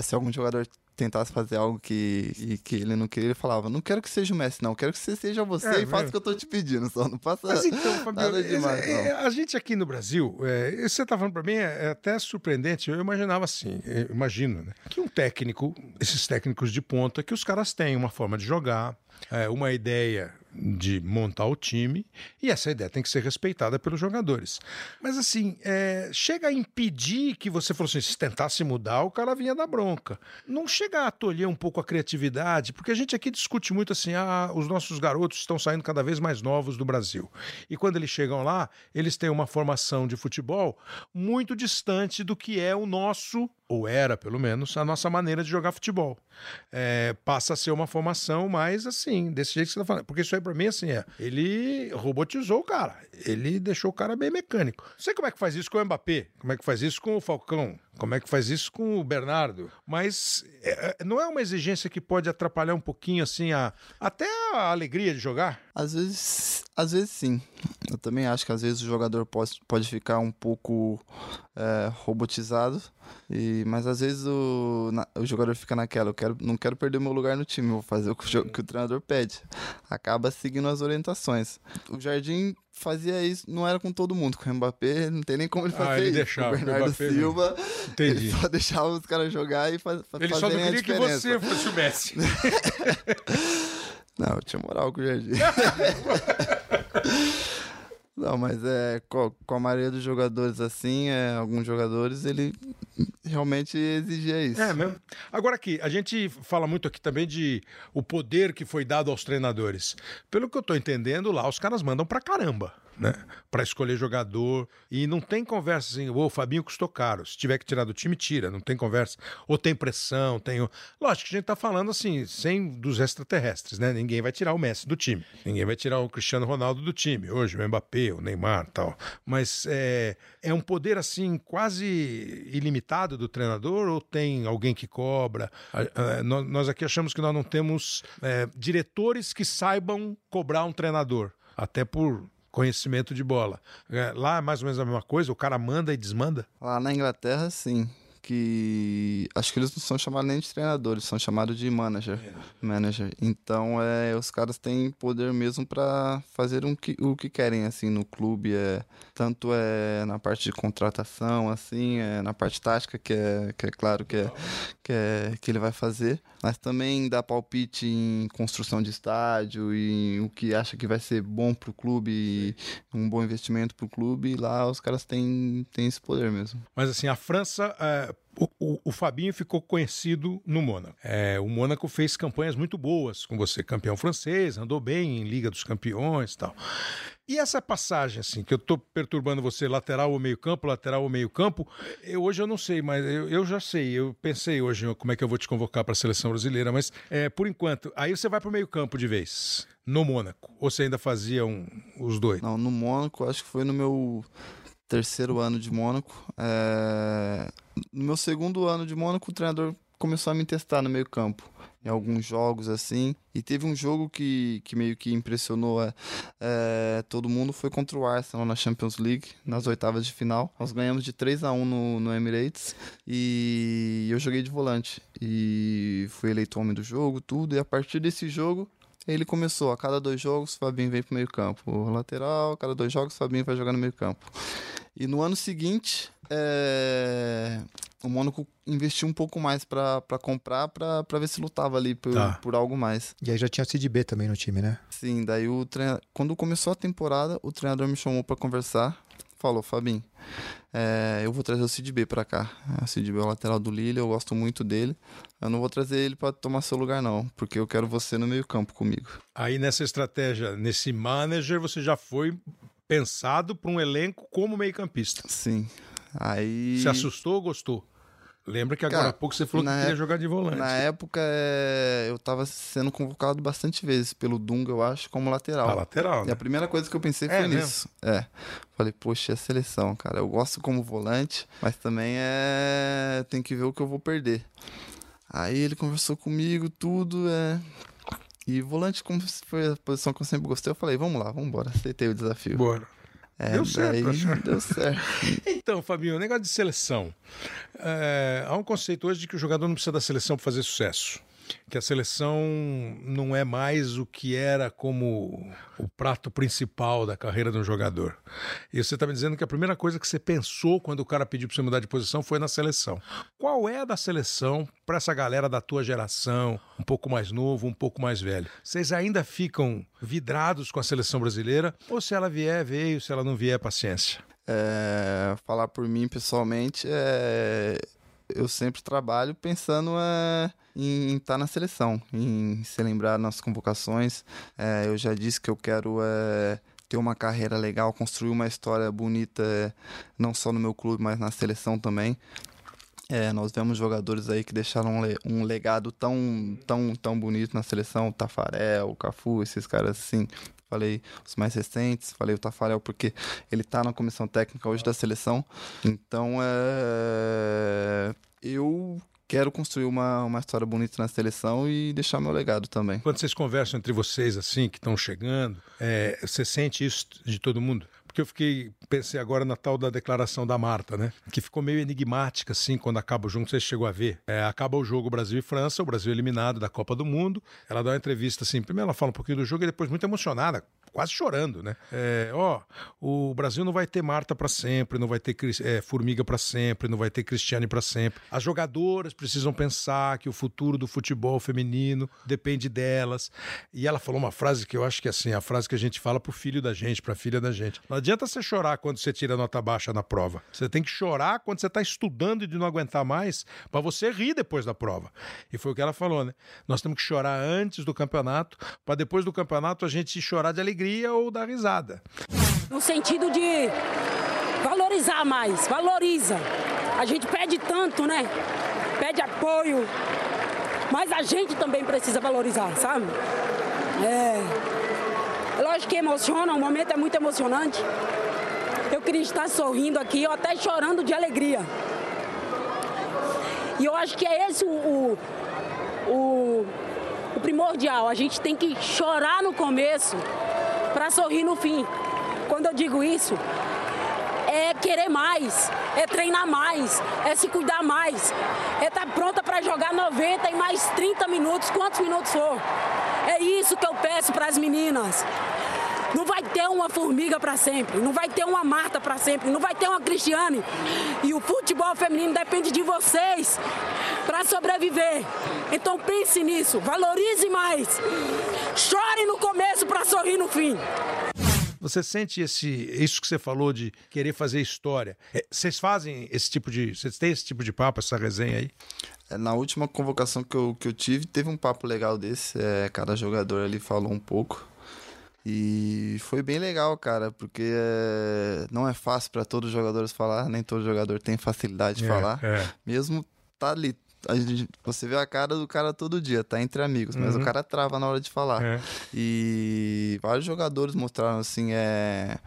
se algum jogador tentasse fazer algo que, e que ele não queria, ele falava: Não quero que seja o Messi, não. Quero que você seja você É, e faça o que eu tô te pedindo. Só não faça. Mas então, Fabio, Nada demais, é, é, a gente aqui no Brasil, é, você está falando para mim é, até surpreendente. Eu imaginava assim, eu imagino, né? Que um técnico, esses técnicos de ponta, que os caras têm uma forma de jogar, é, uma ideia de montar o time, e essa ideia tem que ser respeitada pelos jogadores. Mas assim, é, chega a impedir que você falou assim, se tentasse mudar, o cara vinha da bronca. Não chega a tolher um pouco a criatividade, porque a gente aqui discute muito assim, ah, os nossos garotos estão saindo cada vez mais novos do Brasil. E quando eles chegam lá, eles têm uma formação de futebol muito distante do que é o nosso, ou era pelo menos, a nossa maneira de jogar futebol. É, passa a ser uma formação mais assim, desse jeito que você está falando. Porque isso aí para mim assim é, ele robotizou o cara, ele deixou o cara bem mecânico. Não sei como é que faz isso com o Mbappé, como é que faz isso com o Falcão, como é que faz isso com o Bernardo, mas é, é, não é uma exigência que pode atrapalhar um pouquinho assim a até a alegria de jogar? Às vezes, às vezes sim. Eu também acho que às vezes o jogador pode, pode ficar um pouco é, robotizado. E, mas às vezes o, na- o jogador fica naquela, eu quero, não quero perder meu lugar no time, eu vou fazer o que o, que o treinador pede. Acaba seguindo as orientações. O Jardim fazia isso, não era com todo mundo, com o Mbappé não tem nem como ele Ah, fazer ele isso. deixava, o o Bernardo Mbappé Silva, Entendi. ele só deixava os caras jogar e faz, Ele só não queria que você fosse o Messi. Não, eu tinha moral com o Jardim. Não, mas é com, a maioria dos jogadores assim, é, alguns jogadores, ele realmente exigia isso. É mesmo. Agora aqui, a gente fala muito aqui também de o poder que foi dado aos treinadores. Pelo que eu tô entendendo, lá os caras mandam pra caramba, né? Pra escolher jogador. E não tem conversa assim, o Fabinho custou caro. Se tiver que tirar do time, tira. Não tem conversa. Ou tem pressão, tem. Lógico que a gente tá falando assim, sem dos extraterrestres, né? Ninguém vai tirar o Messi do time. Ninguém vai tirar o Cristiano Ronaldo do time. Hoje, o Mbappé, o Neymar tal. Mas é, é um poder assim, quase ilimitado do treinador ou tem alguém que cobra? Nós aqui achamos que nós não temos é, diretores que saibam cobrar um treinador, até por conhecimento de bola. É, lá é mais ou menos a mesma coisa, o cara manda e desmanda. Lá na Inglaterra, sim. Que acho que eles não são chamados nem de treinadores, são chamados de manager. Manager. Então, é, os caras têm poder mesmo para fazer um que, o que querem assim no clube, é tanto é na parte de contratação, assim, é na parte tática que é, que é claro que é, que é que ele vai fazer, mas também dá palpite em construção de estádio e o que acha que vai ser bom pro clube, um bom investimento pro clube, e lá os caras têm, têm esse poder mesmo. Mas assim, a França, é, o, o, o, Fabinho ficou conhecido no Mônaco. É, o Mônaco fez campanhas muito boas com você, campeão francês, andou bem em Liga dos Campeões e tal. E essa passagem, assim, que eu tô perturbando você, lateral ou meio-campo, lateral ou meio-campo, eu, hoje eu não sei, mas eu, eu, já sei. Eu pensei hoje como é que eu vou te convocar para a seleção brasileira, mas é, por enquanto, aí você vai para o meio-campo de vez, no Mônaco. Ou você ainda fazia um, os dois? Não, no Mônaco, acho que foi no meu terceiro ano de Mônaco. É... No meu segundo ano de Mônaco, o treinador começou a me testar no meio campo em alguns jogos assim. E teve um jogo que, que meio que impressionou é, é, todo mundo, foi contra o Arsenal na Champions League, nas oitavas de final. Nós ganhamos de 3 a 1 no, no Emirates e eu joguei de volante. E fui eleito homem do jogo, tudo. E a partir desse jogo, ele começou, a cada dois jogos, o Fabinho vem pro meio campo. O lateral, a cada dois jogos, o Fabinho vai jogar no meio campo. E no ano seguinte, é... o Mônaco investiu um pouco mais para comprar, para ver se lutava ali por, tá. por algo mais. E aí já tinha Cid B também no time, né? Sim, daí o treina... quando começou a temporada, o treinador me chamou para conversar. Falou, Fabinho, é, eu vou trazer o Cid B pra cá. O Cid B é o lateral do Lille, eu gosto muito dele. Eu não vou trazer ele para tomar seu lugar, não, porque eu quero você no meio-campo comigo. Aí nessa estratégia, nesse manager, você já foi pensado para um elenco como meio-campista. Sim. Aí. Se assustou ou gostou? Lembra que agora Cara, há pouco você falou que queria jogar de volante. Na época, é... eu estava sendo convocado bastante vezes pelo Dunga, eu acho, como lateral. A lateral, né? E a primeira coisa que eu pensei é foi mesmo? nisso. É. Falei, poxa, é a seleção, cara. Eu gosto como volante, mas também é. Tem que ver o que eu vou perder. Aí ele conversou comigo, tudo, é. E volante, como foi a posição que eu sempre gostei, eu falei, vamos lá, vamos embora. Aceitei o desafio. Bora. É, deu certo. Daí, deu certo. então, Fabinho, o negócio de seleção. É, há um conceito hoje de que o jogador não precisa da seleção para fazer sucesso que a seleção não é mais o que era como o prato principal da carreira de um jogador. E você está me dizendo que a primeira coisa que você pensou quando o cara pediu para você mudar de posição foi na seleção. Qual é a da seleção para essa galera da tua geração, um pouco mais novo, um pouco mais velho? Vocês ainda ficam vidrados com a seleção brasileira ou se ela vier, veio, se ela não vier, paciência? É, falar por mim pessoalmente, é, eu sempre trabalho pensando é, em estar tá na seleção, em se lembrar nas convocações. É, eu já disse que eu quero é, ter uma carreira legal, construir uma história bonita, não só no meu clube, mas na seleção também. É, nós vemos jogadores aí que deixaram um legado tão, tão, tão bonito na seleção, o Tafarel, o Cafu, esses caras assim. Falei os mais recentes, falei o Tafarel porque ele tá na comissão técnica hoje da seleção. Então, é... eu quero construir uma, uma história bonita na seleção e deixar meu legado também. Quando vocês conversam entre vocês, assim, que estão chegando, é, você sente isso de todo mundo? Porque eu fiquei, pensei agora na tal da declaração da Marta, né? Que ficou meio enigmática, assim, quando acaba o jogo. Você chegou a ver. É, acaba o jogo Brasil e França, o Brasil eliminado da Copa do Mundo. Ela dá uma entrevista, assim, primeiro ela fala um pouquinho do jogo e depois muito emocionada, quase chorando, né? É, ó, o Brasil não vai ter Marta para sempre, não vai ter é, Formiga para sempre, não vai ter Cristiane para sempre. As jogadoras precisam pensar que o futuro do futebol feminino depende delas. E ela falou uma frase que eu acho que é assim, a frase que a gente fala pro filho da gente, pra filha da gente. Não adianta você chorar quando você tira nota baixa na prova. Você tem que chorar quando você está estudando e de não aguentar mais, para você rir depois da prova. E foi o que ela falou, né? Nós temos que chorar antes do campeonato, para depois do campeonato a gente chorar de alegria ou dar risada. No sentido de valorizar mais, valoriza. A gente pede tanto, né? Pede apoio, mas a gente também precisa valorizar, sabe? É. Lógico que emociona, o momento é muito emocionante. Eu queria estar sorrindo aqui, ou até chorando de alegria. E eu acho que é esse o, o, o, o primordial. A gente tem que chorar no começo para sorrir no fim. Quando eu digo isso, é querer mais, é treinar mais, é se cuidar mais, é estar tá pronta para jogar 90 e mais 30 minutos, quantos minutos for. É isso que eu peço para as meninas. Não vai ter uma formiga para sempre, não vai ter uma Marta para sempre, não vai ter uma Cristiane. E o futebol feminino depende de vocês para sobreviver. Então pense nisso, valorize mais. Chore no começo para sorrir no fim. Você sente esse isso que você falou de querer fazer história? É, vocês fazem esse tipo de, vocês têm esse tipo de papo, essa resenha aí? É, na última convocação que eu, que eu tive, teve um papo legal desse. É, cada jogador ali falou um pouco. E foi bem legal, cara, porque é, não é fácil para todos os jogadores falar, nem todo jogador tem facilidade de é, falar. É. Mesmo tá ali, Gente, você vê a cara do cara todo dia, tá entre amigos, mas uhum. o cara trava na hora de falar. É. E vários jogadores mostraram assim, é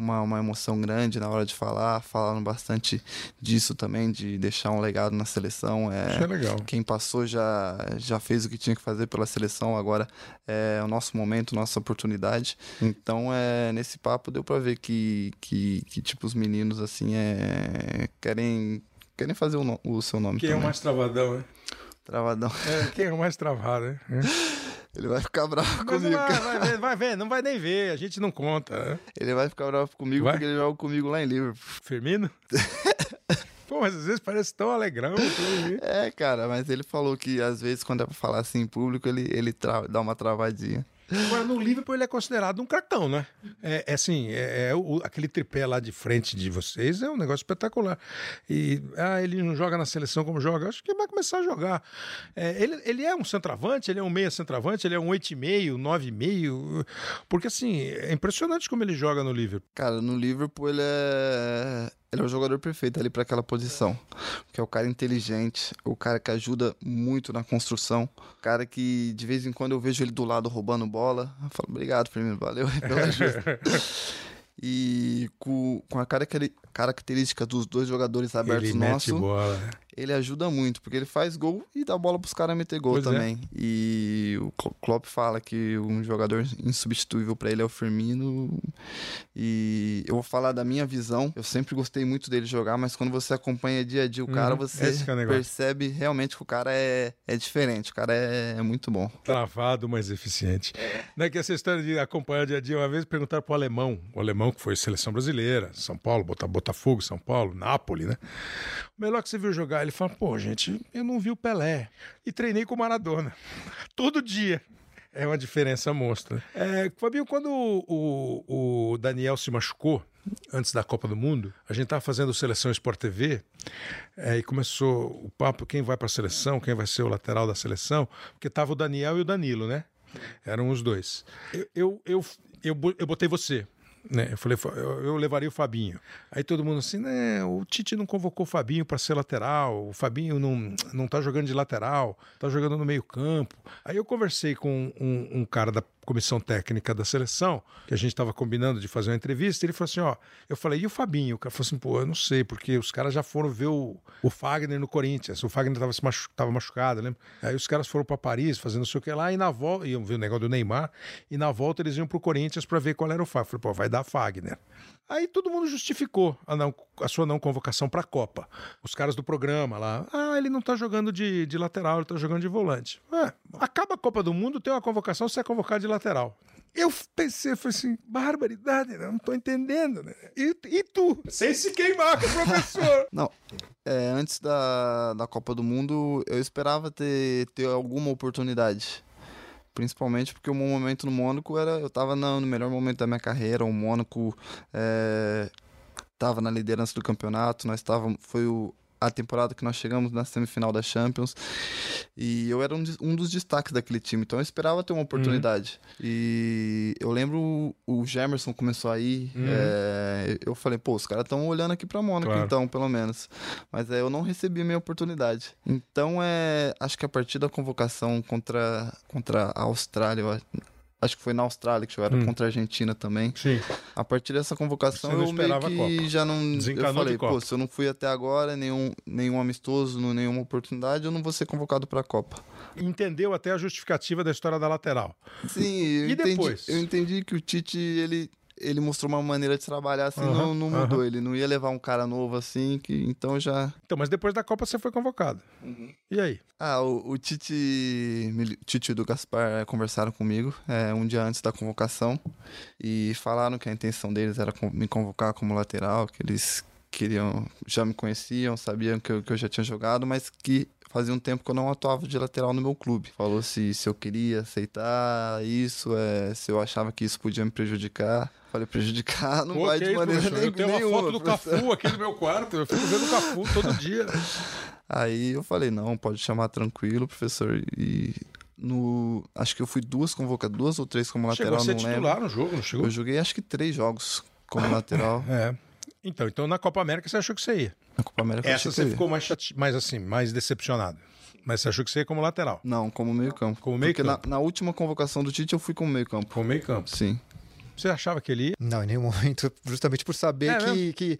uma, uma emoção grande na hora de falar, falaram bastante disso também, de deixar um legado na seleção. É, Isso é legal. Quem passou já, já fez o que tinha que fazer pela seleção, agora é o nosso momento, nossa oportunidade. Então, é, nesse papo deu para ver que, que, que, tipo, os meninos, assim, é, querem, querem fazer o, no, o seu nome Quem também. é o mais travadão, né? Travadão. É, quem é o mais travado, né? Ele vai ficar bravo Mas comigo. Vai, vai, ver, vai ver, não vai nem ver, a gente não conta. Né? Ele vai ficar bravo comigo vai? porque ele joga comigo lá em Liverpool. Firmino? Pô, mas às vezes parece tão alegrão. é, cara, mas ele falou que às vezes quando é pra falar assim em público, ele, ele dá uma travadinha. Agora, no Liverpool ele é considerado um cartão, né? É, é assim, é, é o, aquele tripé lá de frente de vocês é um negócio espetacular. E ah, ele não joga na seleção como joga, acho que vai começar a jogar. É, ele, ele é um centroavante, ele é um meia centroavante, ele é um 8,5, 9,5. Porque assim, é impressionante como ele joga no Liverpool. Cara, no Liverpool ele é ele é o jogador perfeito ali para aquela posição. Que é o cara inteligente, o cara que ajuda muito na construção, o cara que de vez em quando eu vejo ele do lado roubando bola. Eu falo, obrigado, primeiro, valeu pela ajuda. e com, com a característica dos dois jogadores abertos nossos, ele ajuda muito, porque ele faz gol e dá bola pros caras meter gol pois é. também. É. E o Klopp fala que um jogador insubstituível para ele é o Firmino. E eu vou falar da minha visão. Eu sempre gostei muito dele jogar, mas quando você acompanha dia a dia o uhum. cara, você é percebe realmente que o cara é, é diferente. O cara é, é muito bom. Travado, mas eficiente. Não é que essa história de acompanhar dia a dia, uma vez perguntaram pro alemão, o alemão que foi seleção brasileira, São Paulo, Botafogo, São Paulo, Nápoles, né? O melhor que você viu jogar, ele fala, pô, gente, eu não vi o Pelé. E treinei com o Maradona. Todo dia. É uma diferença monstra. É, Fabinho, quando o, o, o Daniel se machucou, antes da Copa do Mundo, a gente estava fazendo Seleção Sport TV é, e começou o papo quem vai para a seleção, quem vai ser o lateral da seleção, porque tava o Daniel e o Danilo, né? Eram os dois. Eu, eu, eu, eu, eu botei você. Né? Eu falei, eu, eu levaria o Fabinho. Aí todo mundo assim, né? O Tite não convocou o Fabinho para ser lateral, o Fabinho não, não tá jogando de lateral, tá jogando no meio-campo. Aí eu conversei com um, um cara da comissão técnica da seleção, que a gente estava combinando de fazer uma entrevista, ele falou assim: ó, eu falei, e o Fabinho? O cara falou assim, pô, eu não sei, porque os caras já foram ver o, o Fagner no Corinthians, o Fagner estava machu machucado, lembra? Aí os caras foram para Paris fazendo não sei o que lá, e na volta, iam ver o negócio do Neymar, e na volta eles iam pro Corinthians para ver qual era o Fagner. Eu falei, pô, vai dar Fagner. Aí todo mundo justificou a, não, a sua não convocação para a Copa. Os caras do programa lá, ah, ele não tá jogando de, de lateral, ele tá jogando de volante. É, acaba a Copa do Mundo, tem uma convocação, você é convocado de lateral. Eu pensei, falei assim, barbaridade, né? não tô entendendo, né? E, e tu? Sem se queimar com o professor. não, é, antes da, da Copa do Mundo, eu esperava ter, ter alguma oportunidade. Principalmente porque o meu momento no Mônaco era. Eu estava no melhor momento da minha carreira. O Mônaco estava na liderança do campeonato. Nós estávamos. Foi o, a temporada que nós chegamos na semifinal da Champions. E eu era um, um dos destaques daquele time, então eu esperava ter uma oportunidade. Uhum. E eu lembro o Gemerson começou aí. Uhum. É, eu falei, pô, os caras estão olhando aqui pra Mônaco, claro. então, pelo menos. Mas é, eu não recebi a minha oportunidade. Então, é, acho que a partir da convocação contra, contra a Austrália, acho que foi na Austrália que jogaram hum. contra a Argentina também. Sim. A partir dessa convocação eu meio que já não eu falei, pô, se eu não fui até agora, nenhum nenhum amistoso, nenhuma oportunidade, eu não vou ser convocado para a Copa. Entendeu até a justificativa da história da lateral. Sim, eu e entendi, depois? Eu entendi que o Tite ele ele mostrou uma maneira de trabalhar assim, Aham, não, não mudou. aham. Ele não ia levar um cara novo assim, que então já. Então, mas depois da Copa você foi convocado. E aí? Ah, o, o Tite, Tite e o do Gaspar eh, conversaram comigo é, um dia antes da convocação e falaram que a intenção deles era me convocar como lateral, que eles queriam, já me conheciam, sabiam que eu, que eu já tinha jogado, mas que fazia um tempo que eu não atuava de lateral no meu clube. Falou se, se eu queria aceitar isso, é, se eu achava que isso podia me prejudicar. Falei, prejudicar não Pô, vai de maneira professor? Eu tenho uma nenhuma. foto do professor. Cafu aqui no meu quarto. Eu fico vendo o Cafu todo dia. Aí eu falei, não, pode chamar tranquilo, professor. E no. Acho que eu fui duas convocadas, duas ou três como Chegou a lateral, ser não lembro. titular no jogo, não chegou? Eu joguei acho que três jogos como lateral É. Então, então na Copa América você achou que você ia. Na Copa América. Essa você ficou mais, chate... mais assim, mais decepcionado. Mas você achou que você ia como lateral. Não, como meio campo. Como meio Porque campo. Na, na última convocação do Tite eu fui como meio campo. Como meio campo. Sim. Você achava que ele ia? Não, em nenhum momento, justamente por saber É que, que.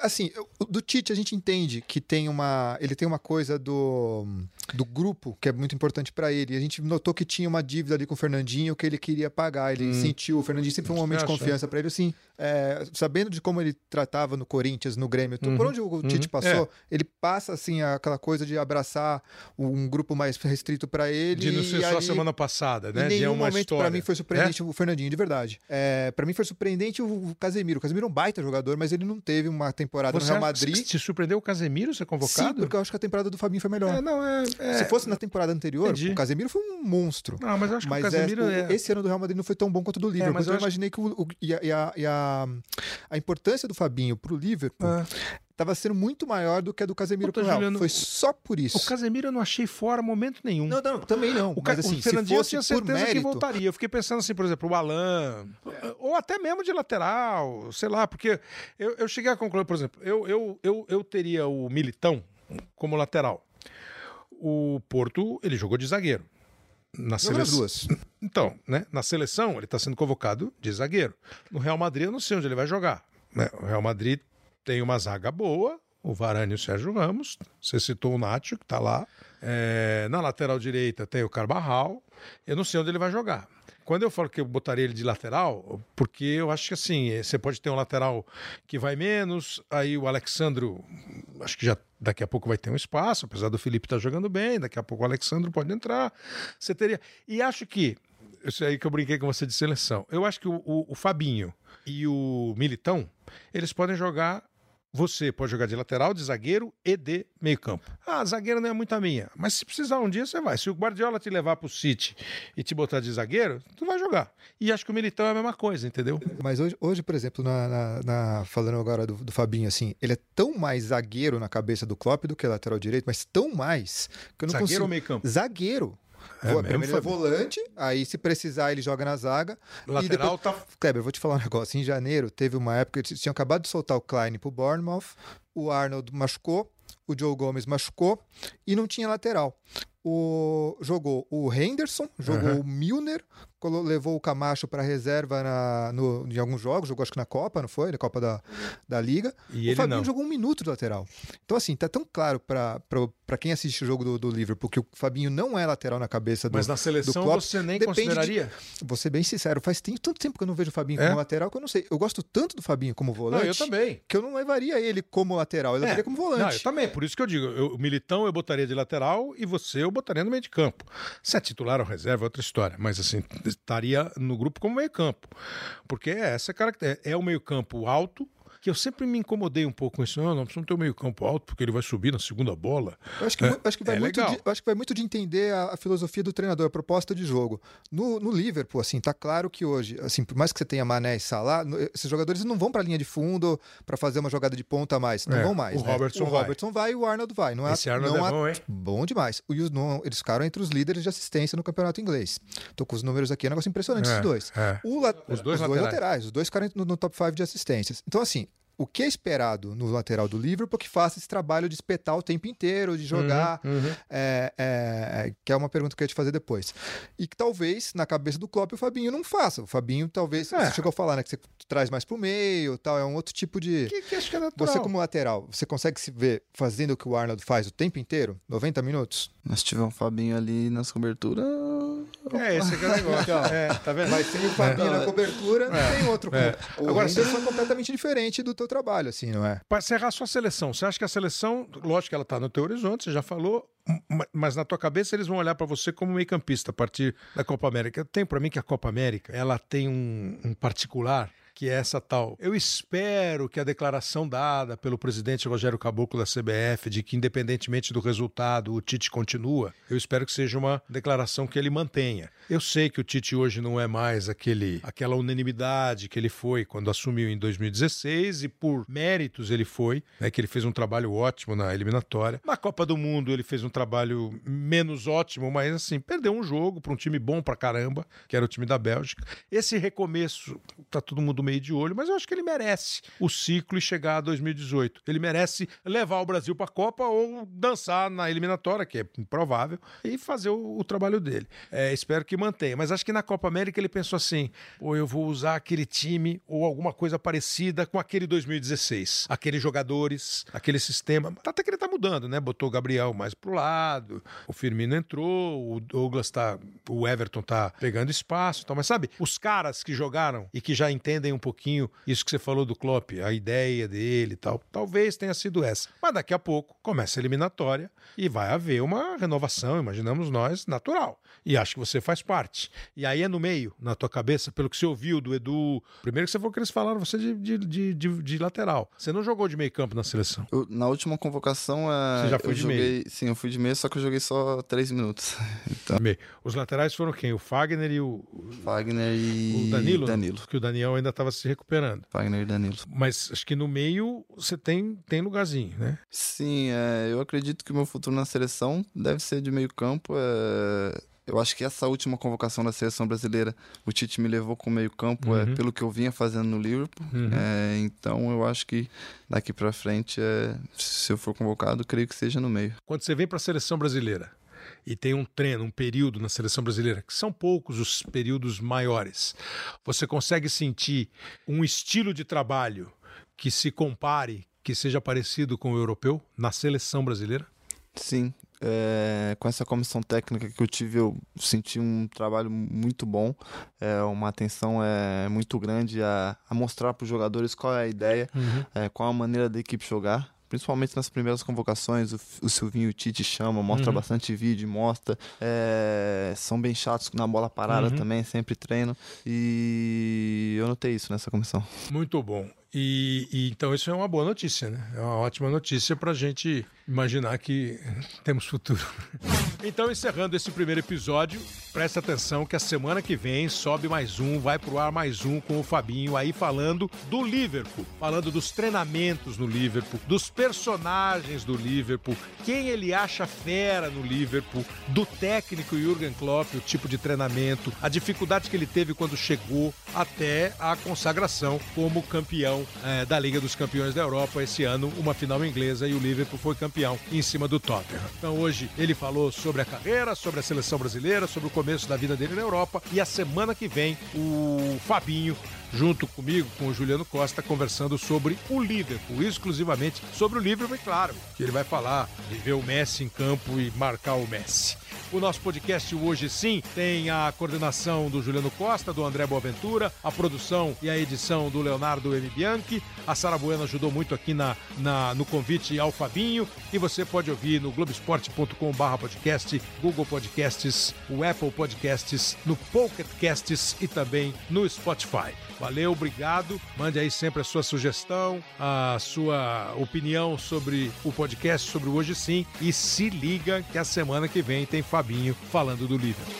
Assim, do Tite a gente entende que tem uma. Ele tem uma coisa do, do grupo que é muito importante pra ele. E a gente notou que tinha uma dívida ali com o Fernandinho que ele queria pagar. Ele sentiu. O Fernandinho sempre foi um momento de Hum. confiança pra ele, assim. é, sabendo de como ele tratava no Corinthians, no Grêmio, tudo, por onde o Tite passou, ele passa, assim, aquela coisa de abraçar um grupo mais restrito pra ele. De não ser e só ali- semana passada, né? em De nenhum uma momento pra mim foi surpreendente o Fernandinho, de verdade. É, para mim foi surpreendente o, o Casemiro. O Casemiro é um baita jogador, mas ele não teve uma temporada Você no Real que Madrid. te surpreendeu o Casemiro ser Sim, convocado? porque eu acho que a temporada do Fabinho foi melhor. É, não, é. é- Se fosse na temporada anterior, Entendi. o Casemiro foi um monstro. Não, mas eu acho que Mas o Casemiro é, é. o- esse ano do Real Madrid não foi tão bom quanto o do Liverpool. mas eu então eu acho- imaginei que o, o- e, a, e a- e a- a importância do Fabinho pro Liverpool Ah. Estava sendo muito maior do que a do Casemiro Puta, pro Real. Juliano, Foi só por isso. O Casemiro eu não achei fora momento nenhum. Não, não, também não. O, mas assim, o Fernandinho eu tinha certeza que mérito, voltaria. Eu fiquei pensando assim, por exemplo, o Alan, ou até mesmo de lateral, sei lá, porque eu, eu cheguei a concluir, por exemplo, eu, eu, eu, eu teria o Militão como lateral. O Porto, ele jogou de zagueiro. Na seleção. duas. Então, né, na seleção, ele está sendo convocado de zagueiro. No Real Madrid, eu não sei onde ele vai jogar. né? O Real Madrid tem uma zaga boa, o Varane e o Sérgio Ramos. Você citou o Nacho, que está lá. É, na lateral direita tem o Carvajal. Eu não sei onde ele vai jogar. Quando eu falo que eu botaria ele de lateral, porque eu acho que assim, eh, você pode ter um lateral que vai menos, aí o Alexandro, acho que já daqui a pouco vai ter um espaço, apesar do Felipe estar jogando bem, daqui a pouco o Alexandro pode entrar. Você teria. E acho que. Isso aí que eu brinquei com você de seleção. Eu acho que o, o- o Fabinho e o Militão, eles podem jogar. Você pode jogar de lateral, de zagueiro e de meio-campo. Ah, zagueiro não é muito a minha. Mas se precisar um dia, você vai. Se o Guardiola te levar pro City e te botar de zagueiro, tu vai jogar. E acho que o Militão é a mesma coisa, entendeu? Mas hoje, hoje por exemplo, na, na- na- falando agora do, do Fabinho, assim, ele é tão mais zagueiro na cabeça do Klopp do que lateral direito, mas tão mais que eu não Zagueiro consigo... ou meio-campo? Zagueiro. É Primeiro ele é volante, aí se precisar ele joga na zaga. e Lateral depois... tá. Kleber, eu vou te falar um negócio. Em janeiro teve uma época que eles tinham acabado de soltar o Klein pro Bournemouth, o Arnold machucou, o Joe Gomes machucou e não tinha lateral. O, jogou o Henderson, jogou Aham. o Milner, levou o Camacho para reserva na, no, em alguns jogos, jogou acho que na Copa, não foi? Na Copa da, da Liga. E o Fabinho não. jogou um minuto de lateral. Então, assim, tá tão claro para quem assiste o jogo do, do Liverpool que o Fabinho não é lateral na cabeça do. Mas na seleção Klopp. você nem Depende de- consideraria? Vou ser bem sincero, faz tempo, tanto tempo que eu não vejo o Fabinho É? como lateral que eu não sei. Eu gosto tanto do Fabinho como volante. Não, eu também. Que eu não levaria ele como lateral, eu levaria como volante. Não, eu também, por isso que eu digo, eu, o Militão eu botaria de lateral e você eu botaria no meio de campo. Se é titular ou reserva é outra história, mas assim, estaria no grupo como meio campo. Porque é essa característica, é o meio campo alto, que eu sempre me incomodei um pouco com isso. Não, não precisamos ter o meio campo alto, porque ele vai subir na segunda bola. Eu acho que, É, acho que vai é muito legal. de, acho que vai muito de entender a, a filosofia do treinador, a proposta de jogo. No, no Liverpool, assim, tá claro que hoje, assim, por mais que você tenha Mané e Salah, no- esses jogadores não vão pra linha de fundo pra fazer uma jogada de ponta a mais, não É, vão mais. o né? Robertson o vai. Robertson vai e o Arnold vai. Não há- Esse Arnold não é bom, hein? Bom demais. Os- não- eles ficaram entre os líderes de assistência no campeonato inglês. Tô com os números aqui, é um negócio impressionante É, esses dois. é. O la- Os dois laterais. os dois ficaram no, no top 5 de assistências. Então, assim, o que é esperado no lateral do Liverpool que faça esse trabalho de espetar o tempo inteiro, de jogar, Uhum, é, é, que é uma pergunta que eu ia te fazer depois. E que talvez, na cabeça do Klopp, o Fabinho não faça. O Fabinho, talvez, É. você chegou a falar, né, que você traz mais pro meio tal, é um outro tipo de... Que, que acho que é natural. Você como lateral, você consegue se ver fazendo o que o Arnold faz o tempo inteiro? 90 minutos? Mas se tiver um Fabinho ali nas coberturas, É, esse que é o negócio. É, tá vendo? Mas sem o Fabinho na cobertura, não tem outro. É. O Agora, Henderson é completamente diferente do teu trabalho, assim, não é? Para encerrar a sua seleção, você acha que a seleção, lógico que ela está no teu horizonte, você já falou, ma- mas na tua cabeça eles vão olhar para você como meio campista a partir da Copa América. Tenho para mim que a Copa América, ela tem um, um particular que é essa tal. Eu espero que a declaração dada pelo presidente Rogério Caboclo da CBF de que independentemente do resultado o Tite continua, eu espero que seja uma declaração que ele mantenha. Eu sei que o Tite hoje não é mais aquele aquela unanimidade que ele foi quando assumiu em 2016 e por méritos ele foi, né, que ele fez um trabalho ótimo na eliminatória. Na Copa do Mundo ele fez um trabalho menos ótimo, mas assim, perdeu um jogo para um time bom pra caramba, que era o time da Bélgica. Esse recomeço tá todo mundo meio de olho, mas eu acho que ele merece o ciclo e chegar a 2018. Ele merece levar o Brasil para a Copa ou dançar na eliminatória, que é improvável, e fazer o, o trabalho dele. É, espero que mantenha. Mas acho que na Copa América ele pensou assim: ou eu vou usar aquele time ou alguma coisa parecida com aquele 2016. Aqueles jogadores, aquele sistema. Até que ele tá mudando, né? Botou o Gabriel mais pro lado, o Firmino entrou, o Douglas tá. O Everton tá pegando espaço e tal. Mas sabe, os caras que jogaram e que já entendem um pouquinho isso que você falou do Klopp, a ideia dele e tal, talvez tenha sido essa. Mas daqui a pouco começa a eliminatória e vai haver uma renovação, imaginamos nós, natural. E acho que você faz parte. E aí é no meio, na tua cabeça, pelo que você ouviu do Edu. Primeiro que você falou que eles falaram você de, de, de, de- lateral. Você não jogou de meio campo na seleção. Eu- na última convocação, é, Você já foi eu de joguei. meio? Sim, eu fui de meio, só que eu joguei só três minutos. Então, Meio. Os laterais foram quem? O Fagner e o, Wagner e o Danilo? Danilo. Que o Daniel ainda estava se recuperando. Wagner e Danilo. Mas acho que no meio você tem, tem lugarzinho, né? Sim, é, eu acredito que o meu futuro na seleção deve ser de meio campo. é, eu acho que essa última convocação da seleção brasileira, o Tite me levou com o meio campo, é, Uhum. pelo que eu vinha fazendo no Liverpool. Uhum. É, então eu acho que daqui pra frente, é, se eu for convocado, creio que seja no meio. Quando você vem para a seleção brasileira e tem um treino, um período na seleção brasileira, que são poucos os períodos maiores, você consegue sentir um estilo de trabalho que se compare, que seja parecido com o europeu na seleção brasileira? Sim, é, com essa comissão técnica que eu tive, eu senti um trabalho muito bom, é, uma atenção é, muito grande a, a mostrar para os jogadores qual é a ideia, é, qual a maneira da equipe jogar. Principalmente nas primeiras convocações, o, o Silvinho e o Tite chama, mostra Uhum. bastante vídeo, mostra. é, são bem chatos na bola parada Uhum. também, sempre treino. E eu notei isso nessa comissão. Muito bom. E, e então isso é uma boa notícia, né? É uma ótima notícia para a gente imaginar que temos futuro. Então, encerrando esse primeiro episódio, presta atenção que a semana que vem sobe mais um, vai pro ar mais um com o Fabinho aí falando do Liverpool, falando dos treinamentos no Liverpool, dos personagens do Liverpool, quem ele acha fera no Liverpool, do técnico Jürgen Klopp, o tipo de treinamento, a dificuldade que ele teve quando chegou até a consagração como campeão eh, da Liga dos Campeões da Europa esse ano, uma final inglesa e o Liverpool foi campeão em cima do Tottenham. Então hoje ele falou sobre a carreira, sobre a seleção brasileira, sobre o começo da vida dele na Europa e a semana que vem o Fabinho junto comigo, com o Juliano Costa, conversando sobre o Liverpool, exclusivamente sobre o Liverpool, e claro, que ele vai falar de ver o Messi em campo e marcar o Messi. O nosso podcast hoje sim tem a coordenação do Juliano Costa, do André Boaventura, a produção e a edição do Leonardo M. Bianchi. A Sara Bueno ajudou muito aqui na, na- no convite ao Fabinho. E você pode ouvir no globesport.com.br podcast, Google Podcasts, o Apple Podcasts, no Pocket Casts e também no Spotify. Valeu, obrigado. Mande aí sempre a sua sugestão, a sua opinião sobre o podcast, sobre o Hoje Sim. E se liga que a semana que vem tem Fabinho Fabinho falando do Liverpool.